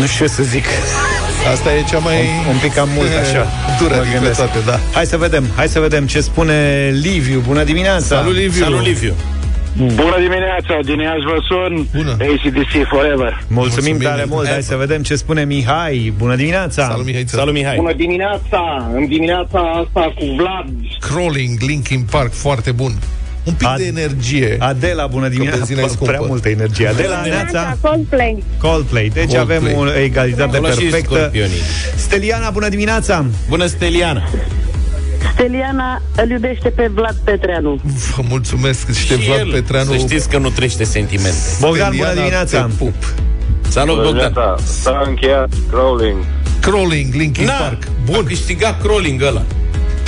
Știu ce să zic. Asta e cea mai... Un, un pic cam mult așa. Dură Mă dintre gândesc. toate, da. Hai să vedem, hai să vedem ce spune Liviu. Bună dimineața! Salut, Liviu! Salut, Liviu! Bună dimineața, din Iași vă sun Bună. ACDC Forever Mulțumim, Mulțumim, tare mult. Hai Ever. să vedem ce spune Mihai. Bună dimineața! Salut, Mihai. Salut, Mihai. Bună dimineața! În dimineața asta cu Vlad Crawling, Linkin Park, foarte bun. Un pic Ad- de energie. Adela, bună dimineața! benzina e scumpă. Prea multă energie. Adela, Neața, Coldplay. Coldplay. Deci Coldplay. avem o egalitate Acolo și perfectă. scorpionii. Steliana, bună dimineața! Bună, Steliana! Steliana îl iubește pe Vlad Petreanu. Vă mulțumesc și de Vlad el, Petreanu. Să știți că nu trește sentimente. Bogdan, Steliana, bună dimineața! te pup. Salut, Bogdan! S-a încheiat crawling. Crawling, Linkin Na, Park. bun. A câștigat crawling ăla.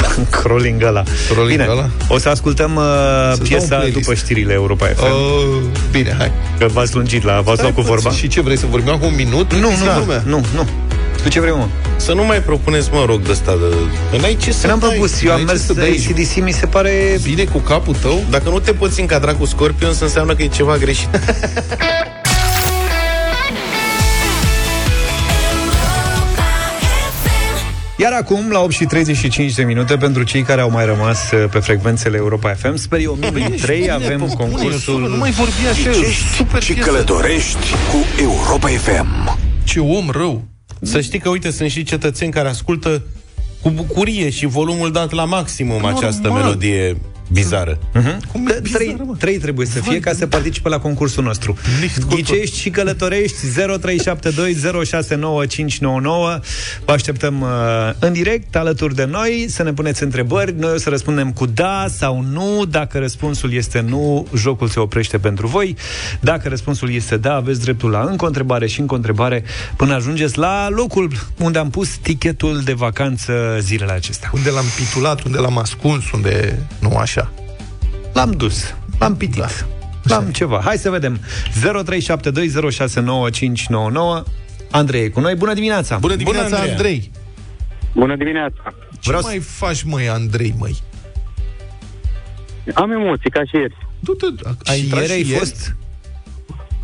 Crawling ăla. Crawling Bine, ăla? o să ascultăm uh, dau un piesa playlist. după știrile Europa FM. Uh, bine, hai. Că v-ați lungit la, v-ați luat cu vorba? Și ce vrei să vorbim acum un minut? Nu, Plictisiți nu, lumea. nu, nu. Tu ce vrei, mă? Să nu mai propuneți, mă rog, de ăsta de... Că n-ai ce să Că n-am dai. propus, eu n-ai am ce mers să dai. ACDC, mi se pare... Bine cu capul tău? Dacă nu te poți încadra cu Scorpions, înseamnă că e ceva greșit. Iar acum, la 8 și 35 de minute, pentru cei care au mai rămas uh, pe frecvențele Europa FM, sper eu 1003, avem concursul... Nu mai vorbi așa, super și piesă. călătorești cu Europa FM. Ce om rău. Să știi că, uite, sunt și cetățeni care ascultă cu bucurie și volumul dat la maximum Normal. această melodie bizară. Cum Da, e bizară, trei, mă. trei trebuie să fie ca să participe la concursul nostru. Ghicești și călătorești 0372069599 Vă așteptăm uh, în direct alături de noi să ne puneți întrebări. Noi o să răspundem cu da sau nu. Dacă răspunsul este nu, jocul se oprește pentru voi. Dacă răspunsul este da, aveți dreptul la încă o întrebare și încă o întrebare până ajungeți la locul unde am pus tichetul de vacanță zilele acestea. Unde l-am pitulat, unde l-am ascuns, unde... Nu așa. L-am dus, l-am pitit. Da. L-am ceva. Hai să vedem. 0372069599. Andrei e cu noi. Bună dimineața! Bună dimineața, Bună, Andreea. Andrei. Bună dimineața Ce Vreau mai faci, măi, Andrei, măi? Am emoții ca și ieri Du-te, ai și intrat ieri ai și ieri? fost?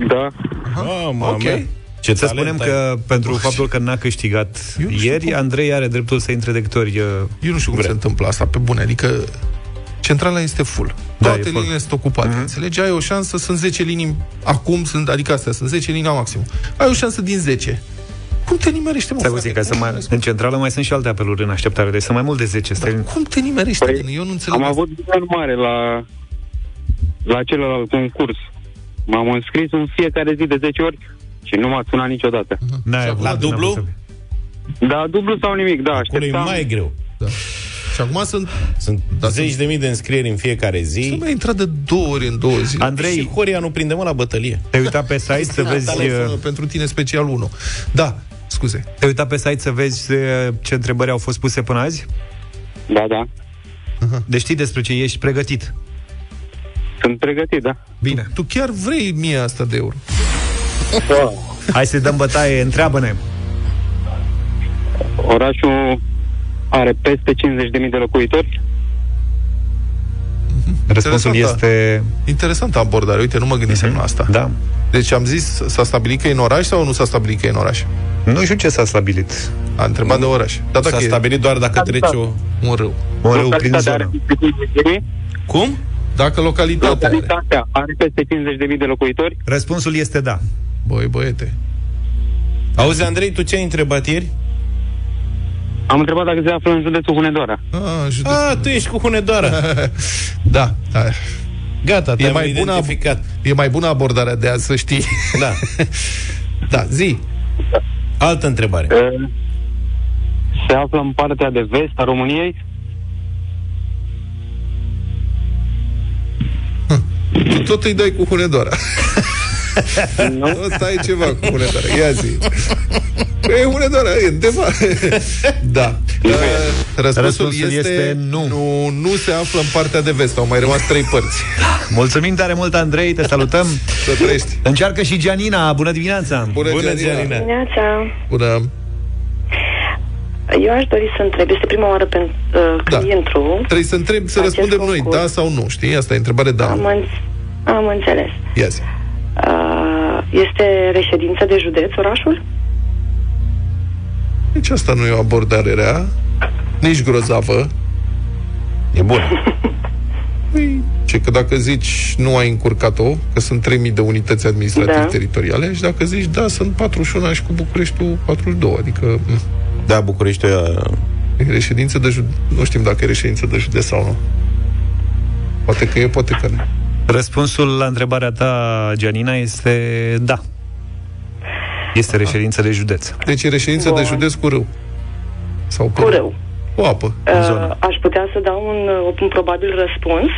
Da Ah, mă, ok. mea. Ce Să talent spunem ai. că pentru faptul că n-a câștigat Eu nu știu ieri, cum. Andrei are dreptul să intre de câte ori uh, Eu nu știu cum vrea. se întâmplă asta, pe bune. Adică centrala este full. Da, Toate e full. liniile sunt ocupate. Mhm. Înțelegi? Ai o șansă, sunt 10 linii acum, sunt, adică astea, sunt 10 linii la maxim. Ai o șansă din 10. Cum te nimerește, mă, Stai frate? puțin, ca să Cum mai, te- în centrală mai sunt și alte apeluri în așteptare, deci sunt mai mult de 10. Stai, Dar cum te nimerește? Păi, Păi, Eu nu înțeleg. Am avut un mare la La celălalt concurs M-am înscris în fiecare zi de 10 ori Și nu m-a sunat niciodată n-ai Și avut, la n-a dublu? avut să- Da, dublu sau nimic, da, Acolo e așteptam mai greu. Da. Și acum sunt... Sunt Da, zeci sunt- de mii de înscrieri în fiecare Să zi. mai intrat de două ori în două zile. Și Andrei, Horia nu prinde mă la bătălie. te-ai uitat pe site să vezi... Telefonul uh, pentru tine special 1. Da, scuze. Te-ai uitat pe site să vezi uh, ce întrebări au fost puse până azi? Da, da, Deci știi despre ce ești pregătit. sunt pregătit, da Bine. Tu chiar vrei mie asta de euro. Hai să dăm bătaie, întreabă-ne. Orașul are peste 50.000 de locuitori Răspunsul Interesant, este... Interesantă abordare. Uite, nu mă gândisem la asta. Da. Deci am zis, s-a stabilit că e în oraș sau nu s-a stabilit că e în oraș? Nu știu ce s-a stabilit. A întrebat de oraș. Dar dacă S-a e stabilit doar dacă trece o... un râu. Un râu prin Localitatea are zonă. peste 50.000 Cum? Dacă localitatea are. Localitatea are peste 50.000 de locuitori Răspunsul este da. Băi, băiete. Auzi, Andrei, tu ce ai întrebat ieri? Am întrebat dacă se află în județul Hunedoara A, județ... A, tu ești cu Hunedoara. da, da. Gata, E te-am mai, bună, identificat. e mai bună abordarea de azi, să știi. Da. da, zi. Altă întrebare. Uh, Se află în partea de vest a României Tu tot îi dai cu Hunedoara. Nu? Stai ceva cu Hunedoara. Ia zi. E Hunedoara, e undeva. da. Uh, Răspunsul, Răspunsul este, este nu. nu. Nu se află în partea de vest. Au mai rămas trei părți. Mulțumim tare mult, Andrei, te salutăm. Să trăiești. Încearcă și Gianina. Bună dimineața! Bună, Bună, Gianina. Gianina. Dimineața. Bună. Eu aș dori să întreb, este prima oară pentru uh, Da. când intru. Trebuie să întreb, să Acest răspundem noi, concurs. da sau nu, știi? Asta e întrebare, da. Am, în, am înțeles. Yes. Uh, este reședință de județ orașul? Deci asta nu e o abordare rea, nici grozavă. E bun. Păi, ce că dacă zici nu ai încurcat-o, că sunt 3000 de unități administrative Da. teritoriale, și dacă zici da, sunt 41 și cu Bucureștiul 42, adică m, Da, București e reședință de județ. Nu știm dacă e reședință de județ sau nu. Poate că e, poate că nu. Răspunsul la întrebarea ta, Gianina, este da. Este reședință de județ. Deci e reședință Bun. de județ cu râu. Sau pe Cu râu. Cu apă. zonă. Uh, aș putea să dau un, uh, un probabil răspuns.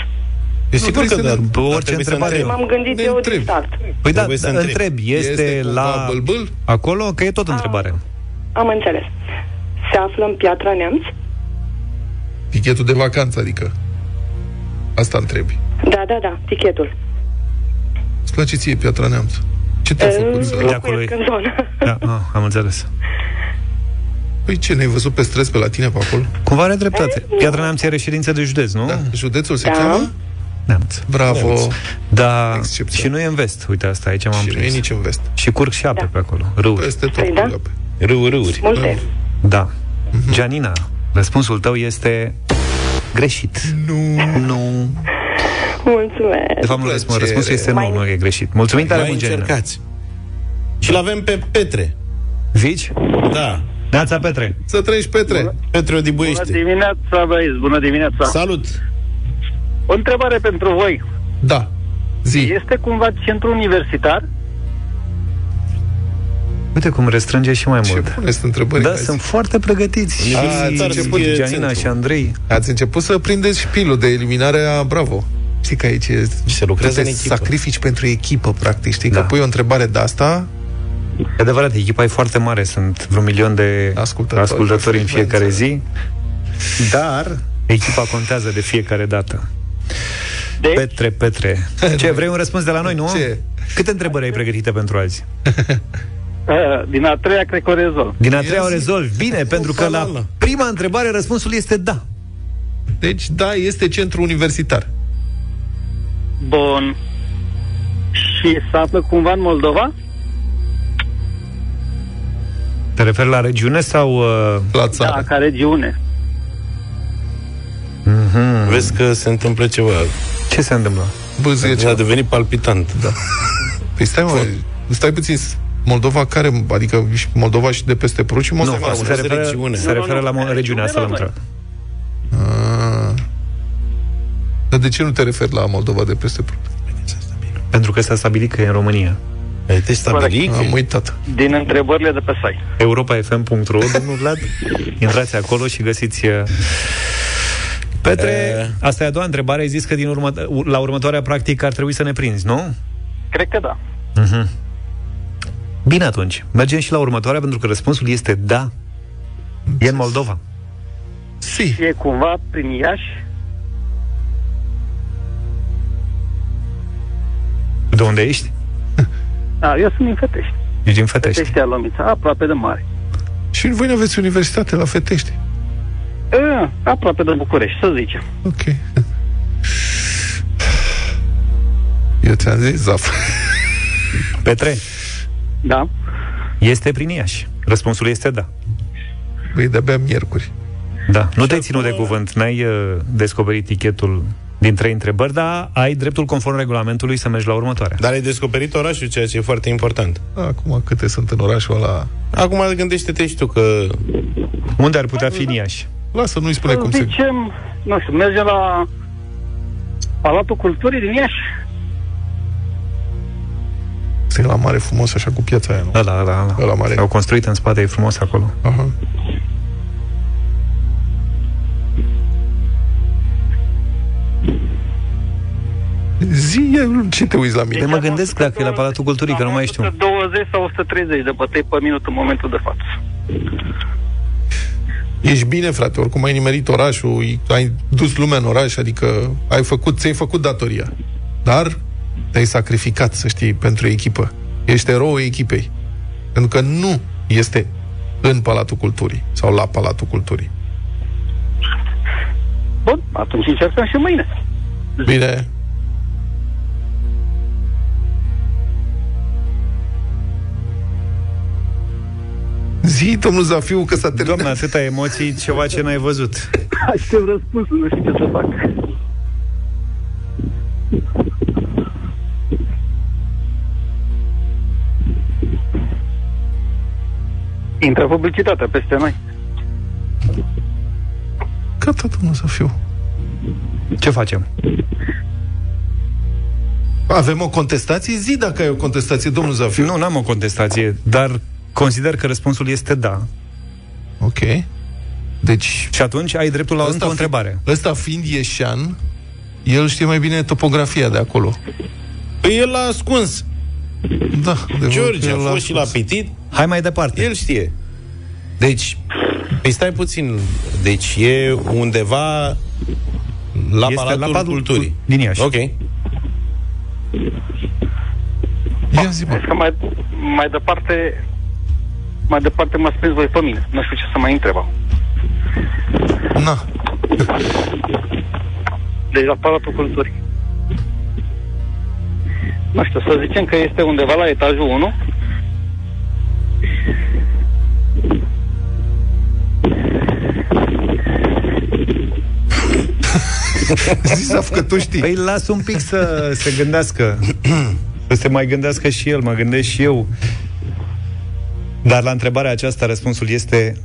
E sigur trebuie că să da. ne- Pe orice Trebuie să întrebare. întrebi. M-am gândit Ne eu întreb. din start. Păi da, Trebuie să întreb. întrebi. Este, Este cumva la bâlbâl? acolo, că e tot întrebare. Am înțeles. Se află în Piatra Neamț? Tichetul de vacanță, adică. Asta întrebi. Da, da, da, tichetul. Îți place ție Piatra Neamț? Ce te-a făcut Uh, să... De acolo locuiesc e. în zonă. Da, ah, am înțeles. Păi ce, ne-ai văzut pe stres pe la tine pe acolo? Cumva are dreptate. Piatra Neamț e reședință de județ, nu? Da. Județul se Da. cheamă? Neamț. Bravo. Neamț. Da, Excepțional. și nu e în vest. Uite, asta aici m-am Și nu e prins. nici în vest. Și curg și ape Da. pe acolo, râuri. Peste tot. Păi da. curg ape. Râu, râuri. Multe. Da. Mhm. Gianina, răspunsul tău este greșit. Nu. Nu. Mulțumesc. De fapt, nu răspund. Răspunsul este nu, Mai- nu e greșit. Mulțumim tare Mai mult, Gianina. încercați. Și l-avem pe Petre. Zici? Da. Neața Petre. Să trăiești, Petre. Petre Bună Odibuiește. dimineața, băieți, bună dimineața. Salut. O întrebare pentru voi. Da. Zi. Este cumva centru universitar? Uite cum restrânge și mai Ce mult. puneți întrebări? Da, Azi? sunt foarte pregătiți. Și Universitar început scrie Gianina centru. și Andrei. Ați început să prindeți șpilul de eliminare a Bravo. Știi că aici e, Se lucrează tu te în echipă. sacrifici pentru echipă, practic. Știi Da. că pui o întrebare de asta, E adevărat, echipa e foarte mare, sunt vreo milion de Ascultători. ascultători în fiecare Frecvență. zi, dar echipa contează de fiecare dată. De? Petre, Petre. Ce, vrei un răspuns de la noi, nu? Ce? Câte întrebări ai pregătite pentru azi? Uh, din a treia, cred că o rezolv. Din a treia o zi. rezolvi. Bine, pentru că la falală. prima întrebare răspunsul este da. deci da, este centru universitar. Bun. Și se află cumva în Moldova? Te referi la regiune sau... Uh... La țară. Da, ca regiune. mm-hmm. Vezi că se întâmplă ceva. Ce se întâmplă? Bâzie A ceva. devenit palpitant. Da. Păi stai, mă, stai puțin. Moldova care, adică și Moldova și de peste Pruci și Nu, Moldova. se asta referă, regiune. se Nu, nu, referă la nu. mo- regiunea asta l-am Regiune, întrebat. Dar de ce nu te referi la Moldova de peste Pruci? Pentru că s-a stabilit că e în România. Ai te stabili? Am uitat. Din întrebările de pe site. europafm.ro Domnul Vlad, intrați acolo și găsiți uh, Petre, E. asta e a doua întrebare Ai zis că din urmă, la următoarea practică ar trebui să ne prinzi, nu? Cred că da. Uh-huh. Bine atunci, mergem și la următoarea Pentru că răspunsul este da E în Moldova Si. E cumva prin Iași? De unde ești? A, eu sunt din Fetești. Ești din Fetești Fetești Alomița, aproape de mare. Și voi nu aveți universitate la Fetești. A, aproape de București, să zicem. Ok. Eu ți-am zis, Zaf. Petre, Da? este prin Iași Răspunsul este da Băi, de-abia miercuri. Da, nu te-ai ținut de cuvânt N-ai uh, descoperit tichetul din trei întrebări Dar ai dreptul conform regulamentului să mergi la următoarea Dar ai descoperit orașul, ceea ce e foarte important. Acum câte sunt în orașul ăla... Acum gândește-te și tu că Unde ar putea fi în Iași? Lasă, nu-i spune Să cum se... zicem, nu știu, mergem la Palatul Culturii din Iași. Se la mare frumos, așa, cu piața aia, nu? Ăla, ăla, ăla. Ăla mare. Au construit în spate, e frumos acolo. Aha. E, ce te uiți la mine? Păi mă gândesc dacă e la Palatul Culturii, că nu mai știu. 120 sau 130 de bătăi pe minut în momentul de față. Ești bine, frate, oricum ai nimerit orașul, ai dus lumea în oraș, adică ai făcut, ți-ai făcut datoria. Dar te-ai sacrificat, să știi, pentru echipă. Ești eroul echipei. Pentru că nu este în Palatul Culturii sau la Palatul Culturii. Bun, atunci încercăm și mâine. Bine. Zi, domnul Zafiu, că s-a terminat. Doamne, atâta emoții, ceva ce n-ai văzut. Aștept răspunsul, nu știu ce să fac. Intră publicitatea peste noi. Gata, domnul Zafiu. Ce facem? Avem o contestație? Zi dacă ai o contestație, domnul Zafiu. Nu, n-am o contestație, dar consider că răspunsul este da. Ok. Deci... Și atunci ai dreptul la încă o întrebare. Ăsta fiind ieșean, el știe mai bine topografia de acolo. Păi el l-a ascuns. Da. De George a fost și la pitit. Hai mai departe. El știe. Deci, păi stai puțin. Deci e undeva la Este Palatul la Palatul Culturii. din Iași. Ok. Ia zi, Că mai, mai departe mai departe mă prins voi pe mine. Nu știu ce să mai întreb. acum. Na. Deci la Palatul Culturii. Nu știu, să zicem că este undeva la etajul 1. Zi, Zaf, că tu știi. Păi las un pic să se gândească. să se mai gândească și el, mă gândesc și eu. Dar la întrebarea aceasta răspunsul este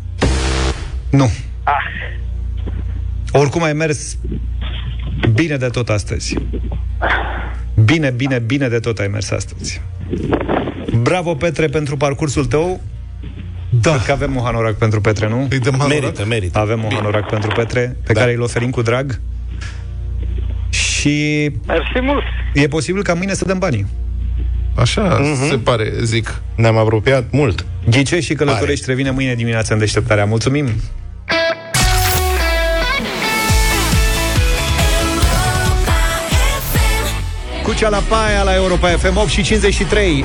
nu. Ah. Oricum ai mers bine de tot astăzi. Bine, bine, bine de tot ai mers astăzi. Bravo, Petre, pentru parcursul tău. Da. Cred că avem un hanorac pentru Petre, nu? Îi dăm hanorac? Merită, merită. Avem un hanorac pentru Petre, pe Da. care îl oferim cu drag. Și Mersi mult. e posibil ca mâine să dăm banii. Așa Mhm. se pare, zic. Ne-am apropiat mult. Ghicești și călătorești revine mâine dimineața în deșteptarea. Mulțumim! Cu cea la paia la Europa FM 8 și 53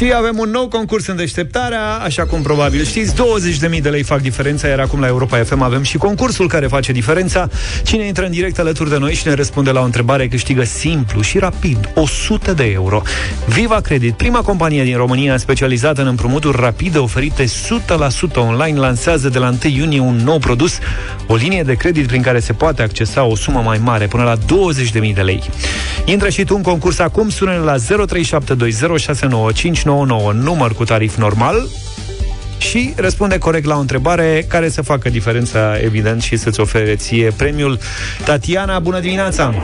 și avem un nou concurs în deșteptarea, așa cum probabil știți, 20.000 de lei fac diferența, iar acum la Europa FM avem și concursul care face diferența. Cine intră în direct alături de noi și ne răspunde la o întrebare câștigă simplu și rapid 100 de euro. Viva Credit, prima companie din România specializată în împrumuturi rapide oferite 100% online, lansează de la 1 iunie un nou produs, o linie de credit prin care se poate accesa o sumă mai mare, până la 20.000 de lei. Intră și tu în concurs acum, sună la 0372069599, număr cu tarif normal, și răspunde corect la o întrebare care să facă diferența, evident, și să-ți ofere ție premiul. Tatiana, bună dimineața!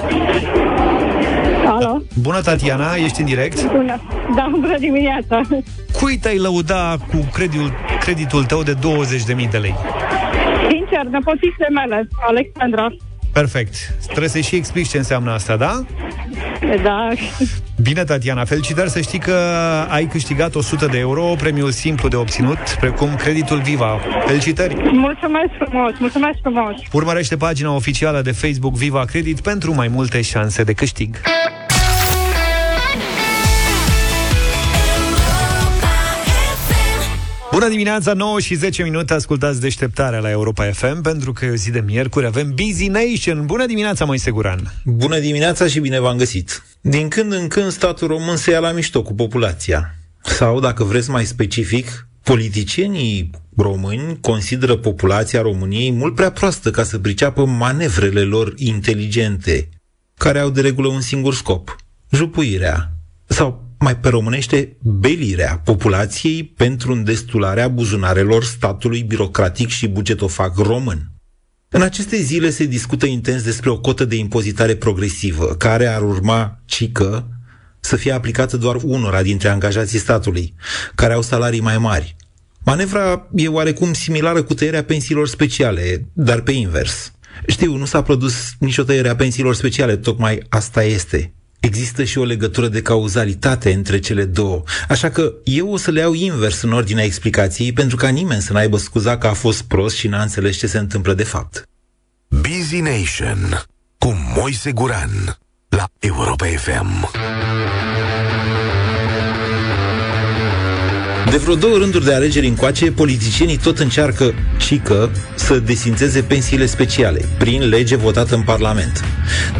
Alo? Bună, Tatiana, ești în direct? Bună. Da, bună dimineața. Cui te-ai lăuda cu creditul, creditul tău de 20.000 de lei? Sincer, nepoțitele mele, Alexandra. Perfect. Trebuie să și explici ce înseamnă asta, da? Da. Bine, Tatiana, felicitări să știi că ai câștigat 100 de euro, premiul simplu de obținut, precum creditul Viva. Felicitări! Mulțumesc frumos, mulțumesc frumos. Urmărește pagina oficială de Facebook Viva Credit pentru mai multe șanse de câștig. Bună dimineața, 9 și 10 minute, ascultați deșteptarea la Europa FM, pentru că e o zi de miercuri, avem Busy Nation. Bună dimineața, mai Guran! Bună dimineața și bine v-am găsit! Din când în când statul român se ia la mișto cu populația. Sau, dacă vreți mai specific, politicienii români consideră populația României mult prea proastă ca să priceapă manevrele lor inteligente, care au de regulă un singur scop, jupuirea. Sau, mai pe românește, belirea populației pentru îndestularea buzunarelor statului birocratic și bugetofac român. În aceste zile se discută intens despre o cotă de impozitare progresivă, care ar urma, cică, să fie aplicată doar unora dintre angajații statului, care au salarii mai mari. Manevra e oarecum similară cu tăierea pensiilor speciale, dar pe invers. Știu, nu s-a produs nicio tăiere a pensiilor speciale, tocmai asta este. Există și o legătură de cauzalitate între cele două. Așa că eu o să le iau invers în ordinea explicației pentru ca nimeni să n-aibă scuza că a fost prost și n-a înțeles ce se întâmplă de fapt. Busy Nation cu Moise Guran la Europa FM. De vreo două rânduri de alegeri încoace, politicienii tot încearcă, cică, să desințeze pensiile speciale, prin lege votată în Parlament.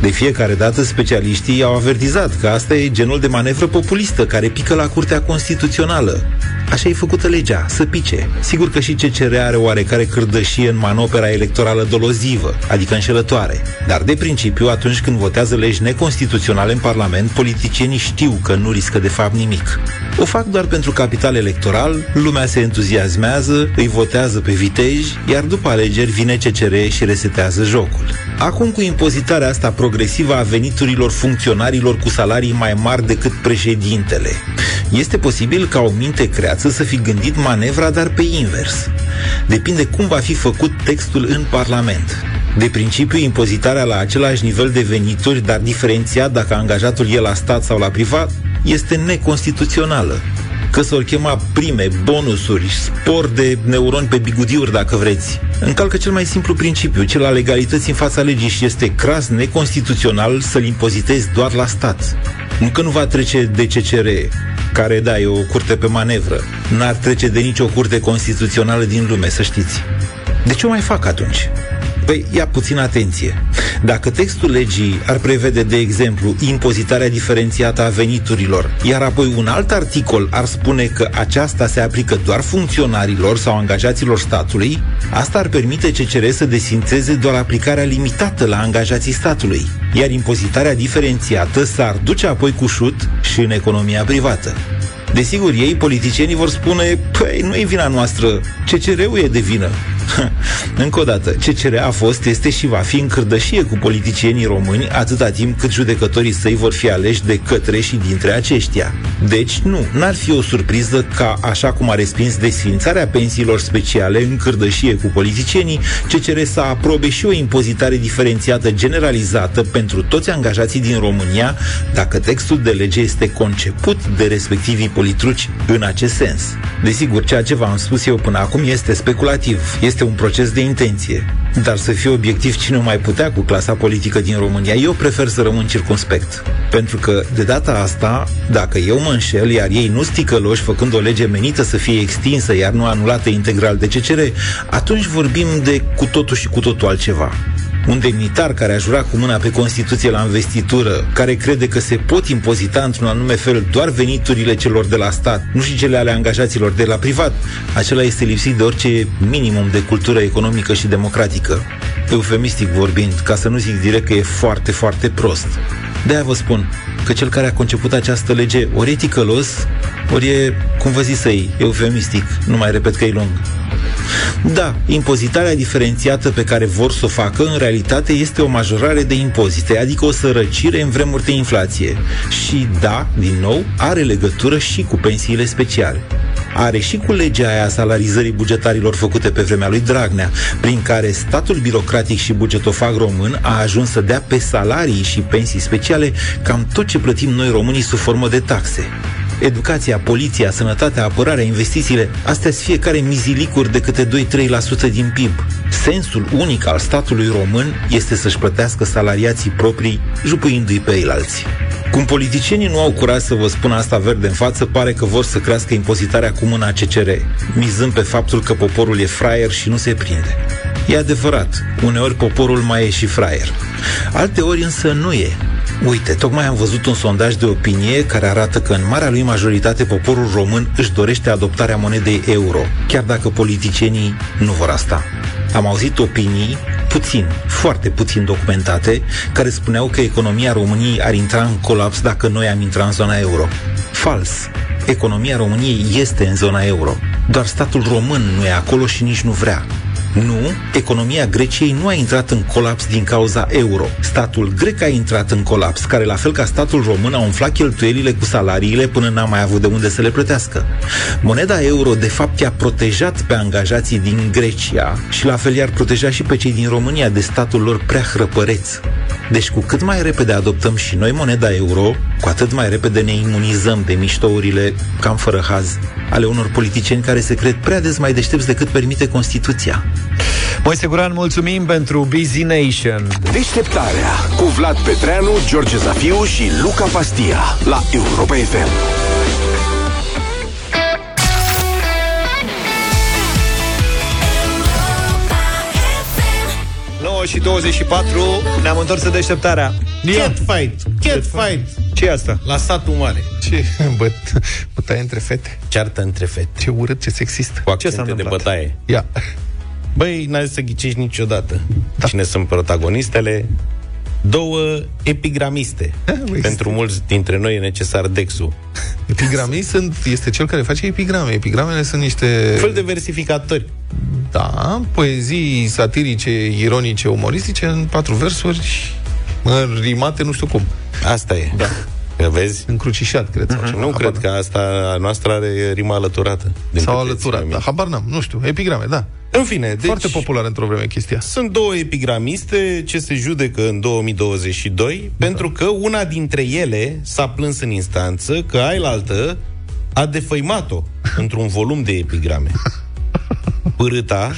De fiecare dată, specialiștii au avertizat că asta e genul de manevră populistă care pică la Curtea Constituțională. Așa e făcută legea, să pice. Sigur că și CCR are oarecare cârdășie în manopera electorală dolozivă, adică înșelătoare. Dar de principiu, atunci când votează legi neconstituționale în Parlament, politicienii știu că nu riscă de fapt nimic. O fac doar pentru capital electoral, lumea se entuziasmează, îi votează pe viteji, iar după alegeri vine CCR și resetează jocul. Acum cu impozitarea asta progresivă a veniturilor funcționarilor cu salarii mai mari decât președintele, este posibil ca o minte creață să fi gândit manevra, dar pe invers. Depinde cum va fi făcut textul în Parlament. De principiu, impozitarea la același nivel de venituri, dar diferențiat dacă angajatul e la stat sau la privat, este neconstituțională. Că s-or chema prime, bonusuri, spor de neuroni pe bigudiuri, dacă vreți. Încalcă cel mai simplu principiu, cel al legalității în fața legii și este cras neconstituțional să-l impozitezi doar la stat. Încă nu va trece de CCR, care, da, e o curte pe manevră. N-ar trece de nicio curte constituțională din lume, să știți. De ce o mai fac atunci? Păi, ia puțin atenție. Dacă textul legii ar prevede, de exemplu, impozitarea diferențiată a veniturilor, iar apoi un alt articol ar spune că aceasta se aplică doar funcționarilor sau angajaților statului, asta ar permite CCR să desințeze doar aplicarea limitată la angajații statului, iar impozitarea diferențiată s-ar duce apoi cu șut și în economia privată. Desigur, ei, politicienii, vor spune, păi, nu e vina noastră, CCR-ul e de vină. Încă o dată, CCR a fost, este și va fi în cârdășie cu politicienii români atâta timp cât judecătorii săi vor fi aleși de către și dintre aceștia. Deci, nu, n-ar fi o surpriză ca, așa cum a respins desfințarea pensiilor speciale în cârdășie cu politicienii, CCR să aprobe și o impozitare diferențiată generalizată pentru toți angajații din România, dacă textul de lege este conceput de respectivii politruci în acest sens. Desigur, ceea ce v-am spus eu până acum este speculativ, este un proces de intenție. Dar să fie obiectiv cine mai putea cu clasa politică din România, eu prefer să rămân circunspect. Pentru că, de data asta, dacă eu mă înșel, iar ei nu sticăloși făcând o lege menită să fie extinsă, iar nu anulată integral de CCR, atunci vorbim de cu totul și cu totul altceva un demnitar care a jurat cu mâna pe Constituție la investitură, care crede că se pot impozita într-un anume fel doar veniturile celor de la stat, nu și cele ale angajaților de la privat, acela este lipsit de orice minimum de cultură economică și democratică. Eufemistic vorbind, ca să nu zic direct că e foarte, foarte prost. De-aia vă spun că cel care a conceput această lege ori e ticălos, ori e, cum vă zis ei, eufemistic, nu mai repet că e lung. Da, impozitarea diferențiată pe care vor să o facă, în realitate, este o majorare de impozite, adică o sărăcire în vremuri de inflație. Și da, din nou, are legătură și cu pensiile speciale are și cu legea aia salarizării bugetarilor făcute pe vremea lui Dragnea, prin care statul birocratic și bugetofag român a ajuns să dea pe salarii și pensii speciale cam tot ce plătim noi românii sub formă de taxe. Educația, poliția, sănătatea, apărarea, investițiile, astea sunt fiecare mizilicuri de câte 2-3% din PIB. Sensul unic al statului român este să-și plătească salariații proprii, jupuindu-i pe ei alții. Cum politicienii nu au curaj să vă spun asta verde în față, pare că vor să crească impozitarea cu mâna CCR, mizând pe faptul că poporul e fraier și nu se prinde. E adevărat, uneori poporul mai e și fraier. Alte ori însă nu e. Uite, tocmai am văzut un sondaj de opinie care arată că în marea lui majoritate poporul român își dorește adoptarea monedei euro, chiar dacă politicienii nu vor asta. Am auzit opinii puțin, foarte puțin documentate, care spuneau că economia României ar intra în colaps dacă noi am intrat în zona euro. Fals. Economia României este în zona euro. Doar statul român nu e acolo și nici nu vrea. Nu, economia Greciei nu a intrat în colaps din cauza euro. Statul grec a intrat în colaps, care la fel ca statul român a umflat cheltuielile cu salariile până n-a mai avut de unde să le plătească. Moneda euro de fapt i-a protejat pe angajații din Grecia și la fel i-ar proteja și pe cei din România de statul lor prea hrăpăreț. Deci cu cât mai repede adoptăm și noi moneda euro, cu atât mai repede ne imunizăm de miștourile cam fără haz ale unor politicieni care se cred prea des mai deștepți decât permite Constituția. Moise Guran, mulțumim pentru Busy Nation. Deșteptarea cu Vlad Petreanu, George Zafiu și Luca Pastia la Europa FM. 9 și 24, ne-am întors în deșteptarea. Cat fight, cat fight. ce e asta? La satul mare. Ce? Bă, bătaie între fete. Ceartă între fete. Ce urât, ce sexist. Cu accente de întâmplat? bătaie. Ia. Băi, n-ai să ghicești niciodată. Da. Cine sunt protagonistele? Două epigramiste. Pentru mulți dintre noi e necesar Dexul. Epigramii sunt, este cel care face epigrame. Epigramele sunt niște... Fel de versificatori. Da, poezii satirice, ironice, umoristice în patru versuri, în rimate nu știu cum. Asta e. Da. Că vezi? Încrucișat, cred. sau ceva. Nu cred că asta a noastră are rima alăturată. din Sau câte alăturat, țin da. eu Habar n-am, nu știu. Epigrame, da. În fine, deci... Foarte popular într-o vreme chestia. Sunt două epigramiste ce se judecă în 2022 da. pentru că una dintre ele s-a plâns în instanță că ailaltă a defăimat-o într-un volum de epigrame. Pârâta,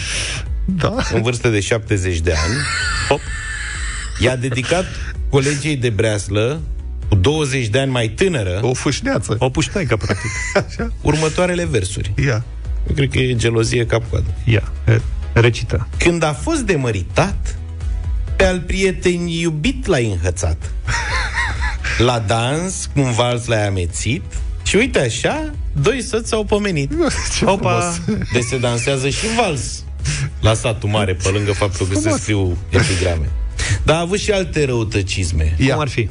da. în vârstă de 70 de ani, hop, i-a dedicat colegii de breaslă cu 20 de ani mai tânără O fâșneață. O puștaică, practic. Așa. următoarele versuri. Ia. Eu cred că e gelozie cap-coadă. Ia, e, recită. Când a fost demăritat, pe al prieteni iubit l-ai înhățat. La dans, cu un vals l-ai amețit și uite așa, doi săți s-au pomenit. Ce Opa! frumos. Deci se dansează și vals la satul mare, pe lângă faptul că se Frumos. scriu epigrame. Dar a avut și alte răutăcisme. Ia. Cum ar fi?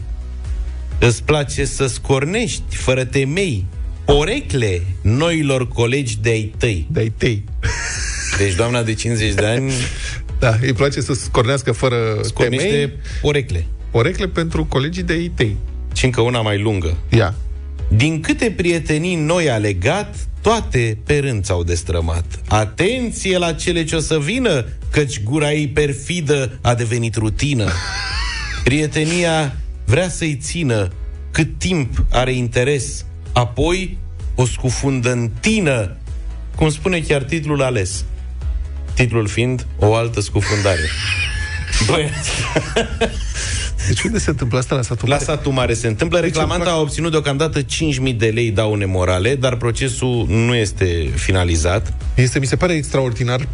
Îți place să scornești, fără temei, orecle noilor colegi de-ai tăi. De-ai tăi. Deci doamna de 50 de ani Da, îi place să scornească fără scornește temei orecle. porecle pentru colegii de ei tăi. Și încă una mai lungă. Ia. Din câte prietenii noi a legat, toate pe rând s-au destrămat. Atenție la cele ce o să vină, căci gura ei perfidă a devenit rutină. Prietenia vrea să-i țină cât timp are interes, apoi o scufundă în tină, cum spune chiar titlul ales. Titlul fiind o altă scufundare. Băi, Deci unde se întâmplă asta la satul la mare? satul mare se întâmplă. Reclamanta a obținut deocamdată 5.000 de lei daune morale, dar procesul nu este finalizat. Este, mi se pare extraordinar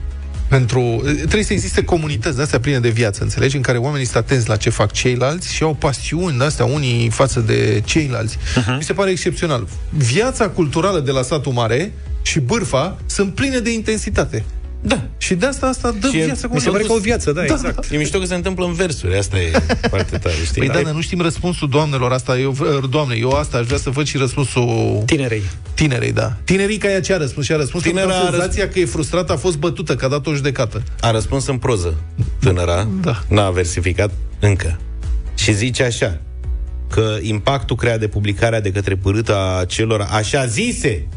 pentru... Trebuie să existe comunități de-astea pline de viață, înțelegi? În care oamenii sunt atenți la ce fac ceilalți și au pasiuni de-astea unii față de ceilalți. Uh-huh. Mi se pare excepțional. Viața culturală de la satul mare și bârfa sunt pline de intensitate. Da. Și de asta asta dă Și e- viață cu Mi se pare ca o viață, da, Da, exact. E mișto că se întâmplă în versuri, asta e foarte tare, știi? Păi da, dar nu știm răspunsul doamnelor asta. Eu, v- doamne, eu asta aș vrea să văd și răspunsul Tinerei. tinerei, da. Tinerii ca ea ce a răspuns? Și a răspuns Tinera Tinera a a senzația că e frustrată, a fost bătută, că a dat o judecată. A răspuns în proză tânăra, Da. n-a versificat încă. Și zice așa, că impactul creat de publicarea de către pârâtă a celor așa zise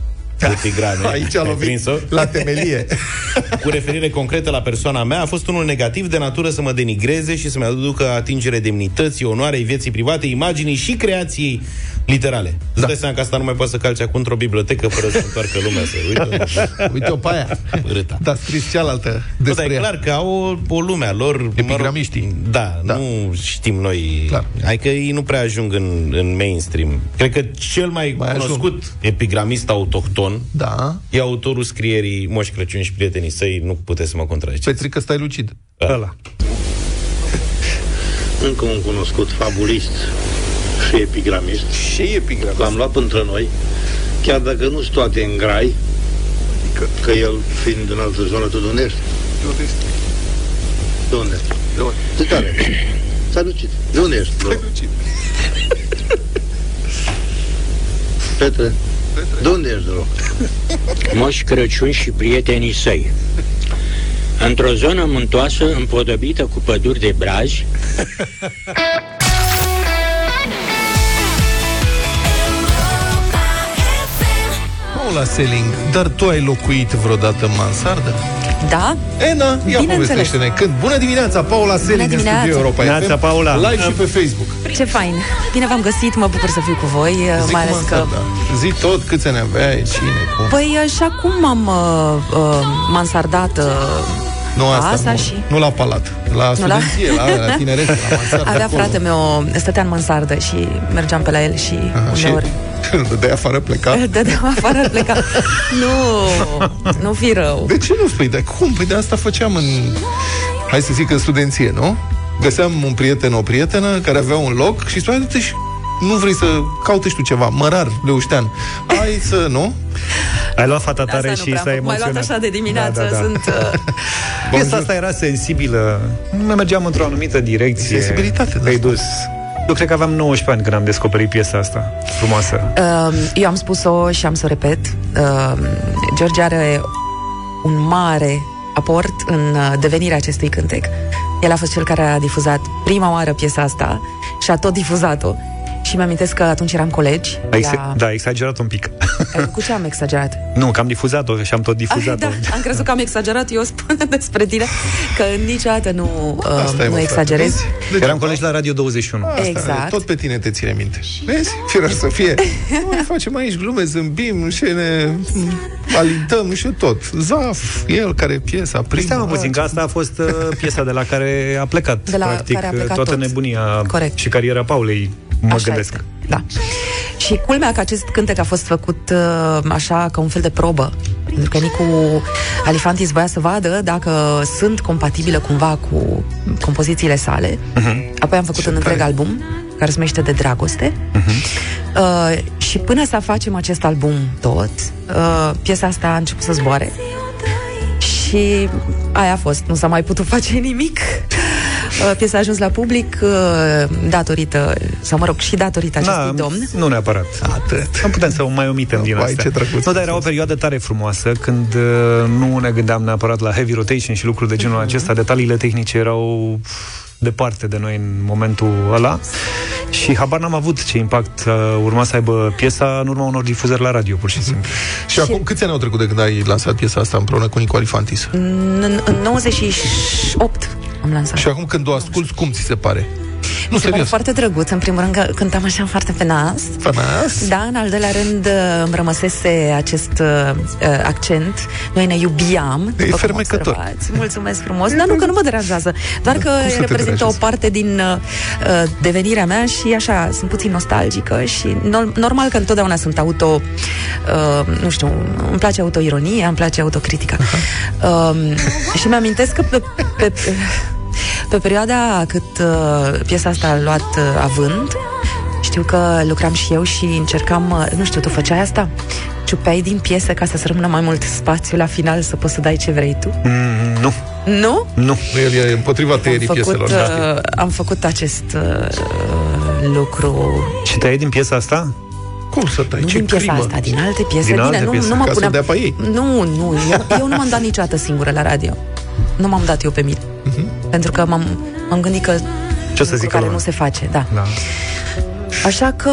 epigrame, Aici a ai lovit prins-o? la temelie. cu referire concretă la persoana mea, a fost unul negativ de natură să mă denigreze și să-mi aducă atingere demnității, onoarei vieții private, imaginii și creației literale. Da. Îți dai seama că asta nu mai poate să calce acum într-o bibliotecă fără să întoarcă lumea să uită. Uite-o pe aia. Râta. Da, scris cealaltă Bă, despre dar e ea. clar că au o, o lume a lor Epigramiștii. Mă rog, da, Da. da, nu știm noi Clar. Hai că ei nu prea ajung în, în mainstream Cred că cel mai, Mai mai cunoscut epigramist autohton Da. E autorul scrierii Moș Crăciun și prietenii săi Nu puteți să mă contraziceți Petrică, stai lucid. Da. Ăla. încă un cunoscut fabulist și epigramist. Și epigramist. L-am luat între noi, chiar dacă nu sunt toate în grai, că, că el fiind în altă zonă, tu de unde ești? De unde? De unde? De tare. S-a ducit. De unde ești? De Petre. De unde ești, de loc? Moș Crăciun și prietenii săi. într-o zonă muntoasă împodobită cu păduri de braj, Paula Selling, dar tu ai locuit vreodată în mansardă? Da? Ena, ia Bineînțeles. povestește-ne. Când? Bună dimineața, Paula Selling în dimineața. studio Europa Dimineața, FM, Paula. Live și pe Facebook. Ce fain! Bine v-am găsit, mă bucur să fiu cu voi, Zi mai cum ales am că... stat, da. Zi tot, câți ani aveai, cine, cum. Păi și acum am uh, uh, mansardat uh, Nu asta, casa nu, și... nu la palat, la Nu la- studenție, la, la tineret, la mansardă. Avea acolo. frate meu, stătea în mansardă și mergeam pe la el și Aha, și uneori... când îl dădeai afară, pleca. Îl dădeam afară, pleca. Nu, nu fi rău. De ce nu spui? Dar cum? Păi de asta făceam în... Hai să zic în studenție, nu? Găseam un prieten, o prietenă care avea un loc și spunea, du-te și nu vrei să caute și tu ceva, mărar, leuștean. Hai să, nu? Ai luat fata tare Asta nu și prea s-a am făcut. Mai luat emoționat. așa de dimineață, Da, da, da. sunt... Uh, Piesa asta era sensibilă. Nu mergeam într-o anumită direcție. Sensibilitate, da. Ai dus. Eu cred că aveam 19 ani când am descoperit piesa asta frumoasă. Uh, eu am spus-o și am să o repet. Uh, George are un mare aport în uh, devenirea acestui cântec. El a fost cel care a difuzat prima oară piesa asta și a tot difuzat-o. Și mi-amintesc că atunci eram colegi. A ex- la... Da, exagerat un pic. Cu ce am exagerat? Nu, că am difuzat-o și am tot Ah, difuzat-o. da, am crezut că am exagerat, eu spun despre tine că niciodată nu, uh, Asta e, mă, nu exagerez. frate, vezi? Eram colegi la Radio 21. Asta, Exact. Tot pe tine te ține minte. Vezi? Firar să fie. Noi facem aici glume, zâmbim, nu știu, ne alintăm, nu știu, tot. Zaf, el care piesa, Păi prima. stai mă puțin, că asta a fost uh, piesa de la care a plecat, De la practic, care a plecat toată tot. nebunia Corect. și cariera Paulei, mă Așa gândesc. este, da. Și culmea că acest cântec a fost făcut uh, așa ca un fel de probă. Pentru că Nicu Alifantis voia să vadă dacă sunt compatibile cumva cu compozițiile sale. Mhm. Apoi am făcut un întreg album care se numește De Dragoste. Uh, și până să facem acest album tot, uh, piesa asta a început să zboare. Și aia a fost, nu s-a mai putut face nimic. Uh, Piesa a ajuns la public uh, datorită, sau mă rog, și datorită acestui Da, domn. nu neapărat. Atât. Nu putem să o mai omitem din Vai, astea. ce drăguț nu, dar a era o fost. perioadă tare frumoasă când uh, nu ne gândeam neapărat la heavy rotation și lucruri de genul acesta. Detaliile tehnice erau departe de noi în momentul ăla și habar n-am avut ce impact uh, urma să aibă piesa în urma unor difuzări la radio, pur și simplu. Și acum câți ani au trecut de când ai lansat piesa asta împreună cu Nicu Alifantis? În, în 98 am lansat. Și acum când o asculti, cum ți se pare? Nu, Mi se pare serios. foarte drăguț. În primul rând că cântam așa foarte pe nas. Pe nas? Da, în al doilea rând uh, îmi rămăsese acest uh, uh, accent. Noi ne iubiam. E după cum fermecător. observați. Mulțumesc frumos. Dar nu că nu mă deranjează. Doar că să te reprezintă o deranjeze? parte din uh, uh, devenirea mea și așa, sunt puțin nostalgică și no- normal că întotdeauna sunt auto... Uh, nu știu, îmi place autoironia, îmi place autocritica. Uh, și mi-amintesc că pe, pe, pe perioada cât uh, piesa asta a luat uh, avânt, știu că lucram și eu și încercam, uh, nu știu, tu făceai asta? Ciupeai din piesă ca să-ți rămână mai mult spațiu la final să poți să dai ce vrei tu? Mm, nu, Nu? nu. El e împotriva tăierii am făcut, pieselor. Da. uh, am făcut acest uh, lucru Și te din piesa asta? Cum să tai? nu Ce din piesa crimă? asta, din alte piese. Din Bine, alte nu, piese, nu mă ca să puneam... dea pe ei. Nu, nu, eu, eu nu m-am dat niciodată singură la radio. Nu m-am dat eu pe mine. Pentru că m-am, m-am gândit că Mhm. Ce o să lucru zică care lumea? nu se face, da. Da. Așa că,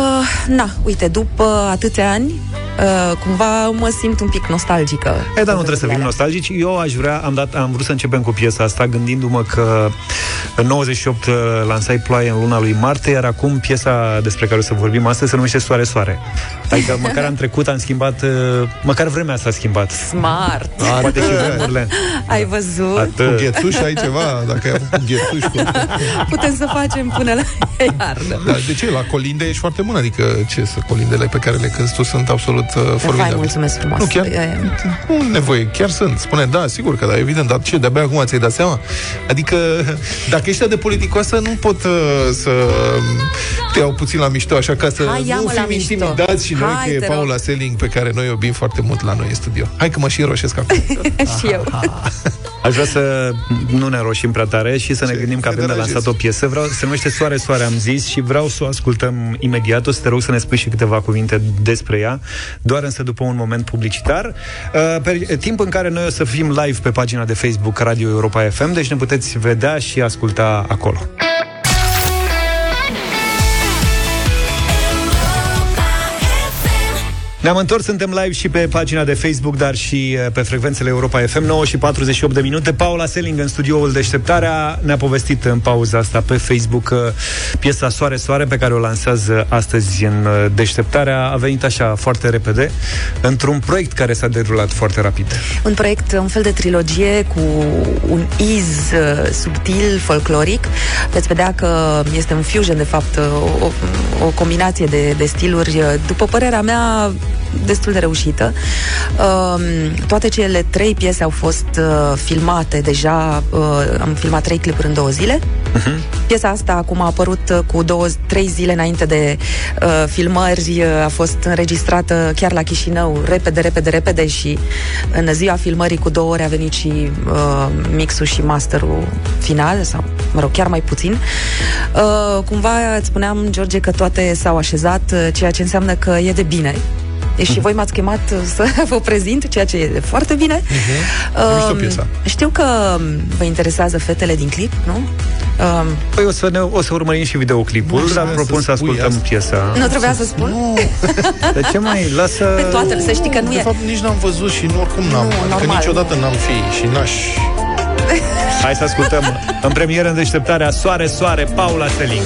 na, uite, după atâția ani, uh, cumva mă simt un pic nostalgică. E, dar nu trebuie să fim nostalgici. Eu aș vrea, am, dat, am vrut să începem cu piesa asta, gândindu-mă că în 98 uh, lansai Ploaie în luna lui martie, iar acum piesa despre care o să vorbim astăzi se numește Soare Soare. Adică măcar am trecut, am schimbat, uh, măcar vremea s-a schimbat. Smart! Poate și vremurile. Ai văzut? Cu Atât. ghețuș ai ceva? Dacă ai avut cu ghețuș cu... Putem să facem până la iarnă. Dar de ce? La colinde ești foarte bun. Adică ce să colindele pe care le cânti tu sunt absolut uh, Hai, formidabile. mulțumesc frumos. Nu, chiar E- nu nevoie, chiar sunt. Spune, da, sigur că da, evident, dar ce, de-abia acum ți-ai dat seama? Adică, dacă ești atât de politicoasă, nu pot uh, să te iau puțin la mișto, așa ca să Hai, ia-mă nu la fim mișto. intimidați și noi Hai, că e te rog. Paula Selling, pe care noi o iubim foarte mult la noi în studio. Hai că mă și înroșesc acum. și eu. Aș vrea să nu ne roșim prea tare și să ne gândim că Te avem de deranjezi. lansat o piesă. Vreau, se numește Soare, Soare, am zis și vreau să o ascultăm imediat. O să te rog să ne spui și câteva cuvinte despre ea. Doar însă după un moment publicitar. Uh, pe timp în care noi o să fim live pe pagina de Facebook Radio Europa FM, deci ne puteți vedea și asculta acolo. Ne-am întors, suntem live și pe pagina de Facebook, dar și uh, pe frecvențele Europa FM, 9 și 48 de minute. Paula Selling în studioul Deșteptarea ne-a povestit în pauza asta pe Facebook uh, piesa Soare Soare pe care o lansează astăzi în uh, Deșteptarea. A venit așa foarte repede, într-un proiect care s-a derulat foarte rapid. Un proiect, un fel de trilogie cu un iz uh, subtil, folcloric. Veți vedea că este un fusion, de fapt, o, o combinație de, de stiluri, uh, după părerea mea, destul de reușită. Uh, toate cele trei piese au fost uh, filmate deja, uh, am filmat trei clipuri în două zile. Uh-huh. Piesa asta acum a apărut uh, cu două, trei zile înainte de uh, filmări, uh, a fost înregistrată chiar la Chișinău, repede, repede, repede și în ziua filmării cu două ore a venit și uh, mixul și masterul final, sau, mă rog, chiar mai puțin. Uh, cumva îți spuneam, George, că toate s-au așezat, uh, ceea ce înseamnă că e de bine. Deci și voi m-ați chemat uh, să vă prezint, ceea ce e foarte bine. E mișto piesa. Știu că um, vă interesează fetele din clip, nu? Um, Păi o să, ne, o să urmărim și videoclipul, dar propun să ascultăm piesa. nu trebuia să spun? Nu, De ce mai? Lasă... Pe toate, să știi că nu de e... fapt nici n-am văzut și nu, oricum n-am. Nu, adică normal. niciodată n-am fi și n-aș... Hai să ascultăm în premieră în deșteptarea Soare, Soare, Paula Selling.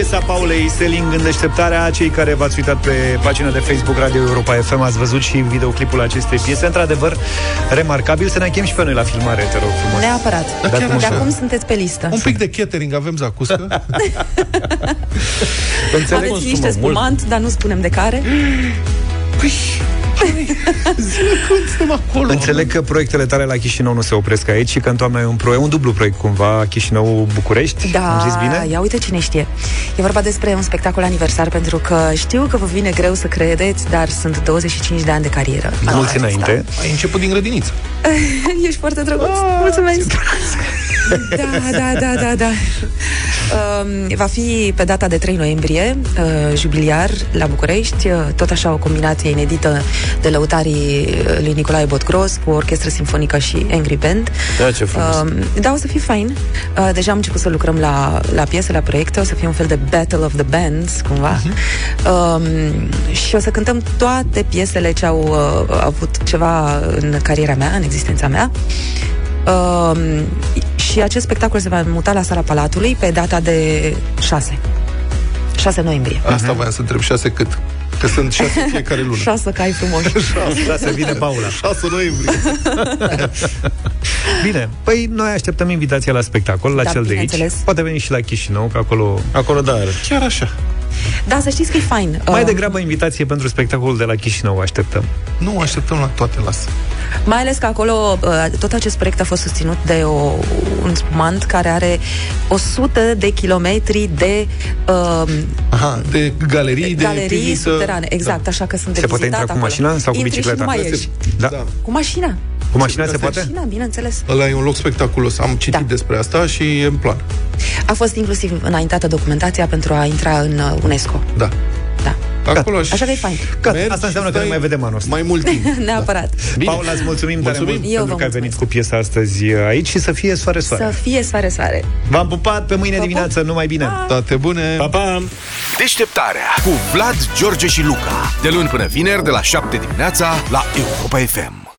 Piesa Paulei Seling în deșteptarea Cei care v-ați uitat pe pagina de Facebook Radio Europa FM Ați văzut și videoclipul acestei piese Într-adevăr, remarcabil Să ne chem și pe noi la filmare, te rog frumos Neapărat. Da, chiar De așa. acum sunteți pe listă. Un pic de catering avem zacuscă. Aveți niște spumant, dar nu spunem de care. Păi, Când suntem acolo? Înțeleg că proiectele tale la Chișinău nu se opresc aici și că în toamnă e un, pro- e un dublu proiect cumva, Chișinău-București. Da, Am zis bine? ia uite cine știe. E vorba despre un spectacol aniversar pentru că știu că vă vine greu să credeți, dar sunt 25 de ani de carieră. Mulți înainte. Ai început din grădiniță. Ești foarte drăguț. Mulțumesc. Da, da, da, da, da. Um, va fi pe data de 3 noiembrie, uh, jubiliar la București, uh, tot așa o combinație inedită de lăutarii uh, lui Nicolae Botgros cu orchestră simfonică și Angry Band. Da, ce frumos. Um, da, o să fie fain. Uh, deja am început să lucrăm la, la piese, la proiecte, o să fie un fel de Battle of the Bands, cumva. Um, și o să cântăm toate piesele ce au uh, avut ceva în cariera mea, în existența mea. Um, și acest spectacol se va muta la Sala Palatului pe data de 6. 6 noiembrie. Asta voiam să întreb șase cât. Că sunt șase fiecare lună. 6 cai frumos. Șase vine Paula. 6 noiembrie. Bine, păi noi așteptăm invitația la spectacol, la Da, cel de aici. bineînțeles. Poate veni și la Chișinău, că acolo... Acolo, da, Chiar așa. Da, să știți că e fain. Mai Uh, degrabă invitație pentru spectacolul de la Chișinău așteptăm. Nu, așteptăm la toate, lasă. Mai ales că acolo uh, tot acest proiect a fost susținut de o, un spumant care are 100 de kilometri de uh, Aha, de galerii, de galerii pivniță. subterane. Exact, așa că sunt de Se poate vizitat intra cu acolo. mașina sau cu Intri bicicleta? Și nu mai ieși. Da. Da. Cu mașina. Cu mașina se Asta e. poate? Mașina, bineînțeles. Ăla e un loc spectaculos. Am citit Da. despre asta și e în plan. A fost inclusiv înaintată documentația pentru a intra în uh, UNESCO. Da. Da. Acolo aș... Așa că e fain. Gata, Mergi asta înseamnă și că nu stai mai vedem anul ăsta. Mai mult timp. Neapărat. Bine. Paula, îți mulțumim, tare Mulțumim. mult Eu pentru vă că ai venit cu piesa astăzi aici și să fie soare-soare. Să fie soare-soare. V-am pupat pe mâine Pa, pa. dimineață, numai bine! Toate bune. Pa, pa! Deșteptarea cu Vlad, George și Luca. De luni până vineri, de la 7 dimineața, la Europa FM.